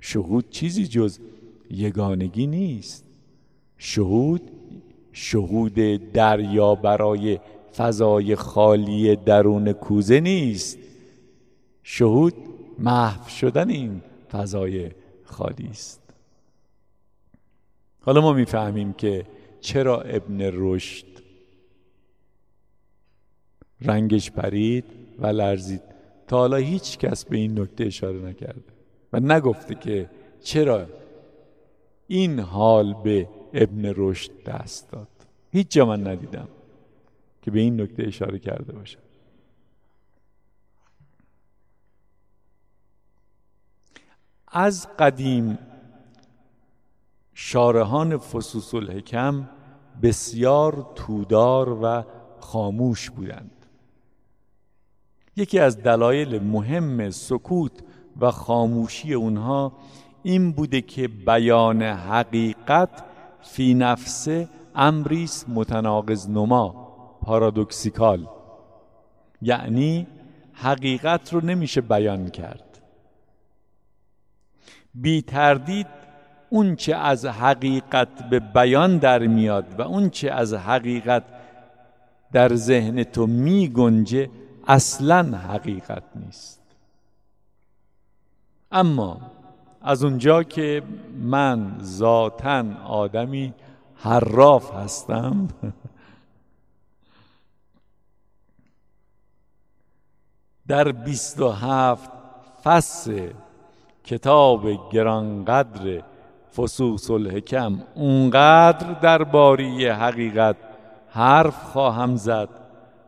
شهود چیزی جز یگانگی نیست. شهود شهود دریا برای فضای خالی درون کوزه نیست. شهود محو شدن این فضای خالی است. حالا ما می‌فهمیم که چرا ابن رشد رنگش پرید و لرزید. تا حالا هیچ کس به این نکته اشاره نکرده و نگفته که چرا این حال به ابن رشد دست داد. هیچ جا من ندیدم. که به این نکته اشاره کرده باشه. از قدیم شارهان فسوس الحکم بسیار تودار و خاموش بودند. یکی از دلایل مهم سکوت و خاموشی اونها این بوده که بیان حقیقت فی نفسه امریس متناقض نما پارادوکسیکال. یعنی حقیقت رو نمیشه بیان کرد. بی تردید اون چه از حقیقت به بیان در میاد و اون چه از حقیقت در ذهن تو می گنجه اصلا حقیقت نیست. اما از اونجا که من ذاتا آدمی حراف هستم [LAUGHS] در بیست و هفت فصل کتاب گرانقدر فسوس الحکم اونقدر درباره حقیقت حرف خواهم زد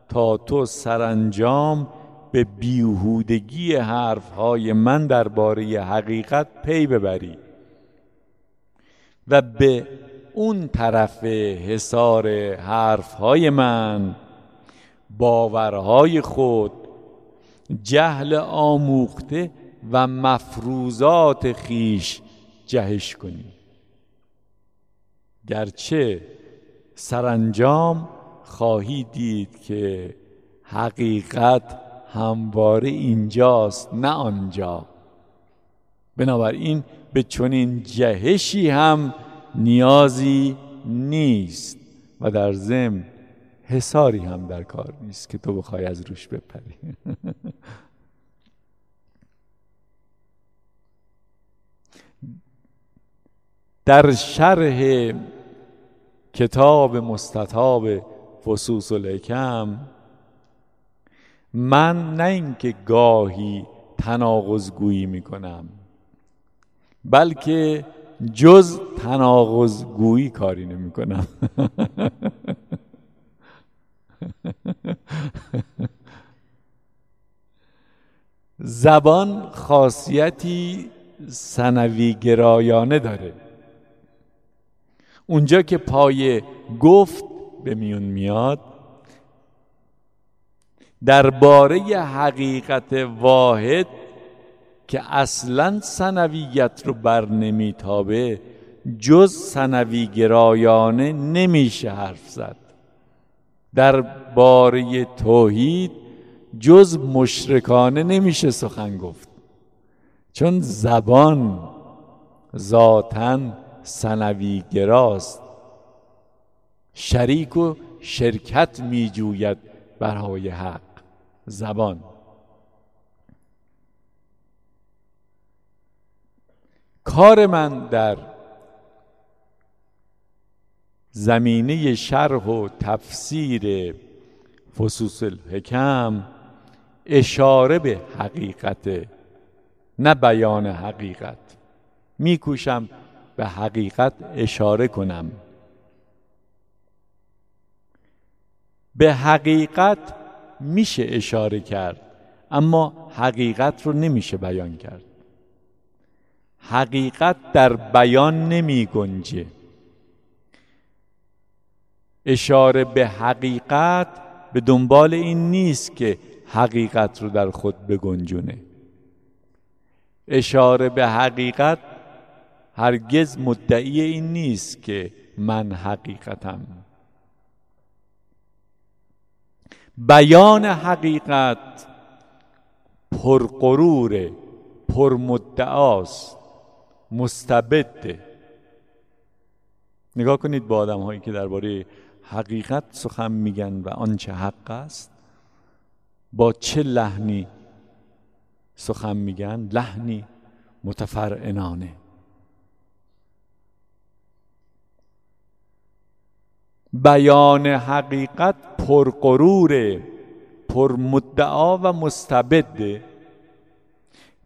تا تو سرانجام به بیهودگی حرفهای من درباره حقیقت پی ببری و به اون طرف حصار حرفهای من باورهای خود جهل آموخته و مفروضات خیش جهش کنی گرچه سرانجام خواهی دید که حقیقت همواره اینجاست نه آنجا. بنابراین به چنین جهشی هم نیازی نیست و در ضمن حساری هم در کار نیست که تو بخوای از روش بپری. [LAUGHS] در شرح کتاب مستطاب فسوس الحکم من نه اینکه گاهی تناقض گویی می‌کنم بلکه جز تناقض گویی کاری نمی کنم [LAUGHS] [LAUGHS] زبان خاصیتی سنوی گرایانه داره. اونجا که پای گفت به میون میاد درباره حقیقت واحد که اصلا سنویت رو بر نمیتابه جز سنوی گرایانه نمیشه حرف زد. در باره توحید جز مشرکانه نمیشه سخن گفت. چون زبان ذاتا سنوی گراست. شریک و شرکت میجوید برای حق. زبان. کار من در زمینه شرح و تفسیر فسوس الحکم اشاره به حقیقت نه بیان حقیقت. میکوشم به حقیقت اشاره کنم. به حقیقت میشه اشاره کرد اما حقیقت رو نمیشه بیان کرد. حقیقت در بیان نمی گنجه اشاره به حقیقت به دنبال این نیست که حقیقت رو در خود بگنجونه. اشاره به حقیقت هرگز مدعی این نیست که من حقیقتم. بیان حقیقت پرغرور پرمدعاست مستبده نگاه کنید با آدم هایی که درباره حقیقت سخن میگن و آنچه حق است با چه لحنی سخن میگن؟ لحنی متفرعنانه. بیان حقیقت پرغرور پرمدعا و مستبده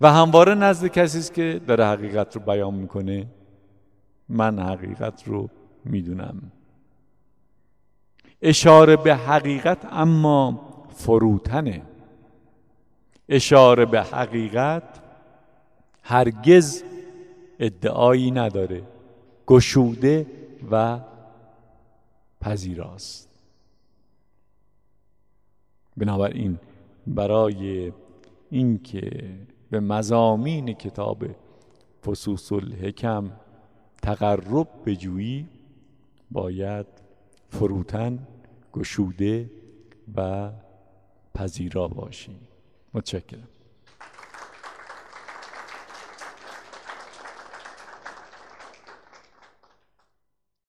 و همواره نزد کسی است که داره حقیقت رو بیان می‌کنه. من حقیقت رو می‌دونم. اشاره به حقیقت اما فروتنه. اشاره به حقیقت هرگز ادعایی نداره. گشوده و پذیراست. بنابراین برای اینکه به مزامین کتاب فسوس الحکم تقرب بجویی باید فروتن گشوده و پذیرا باشی. متشکرم.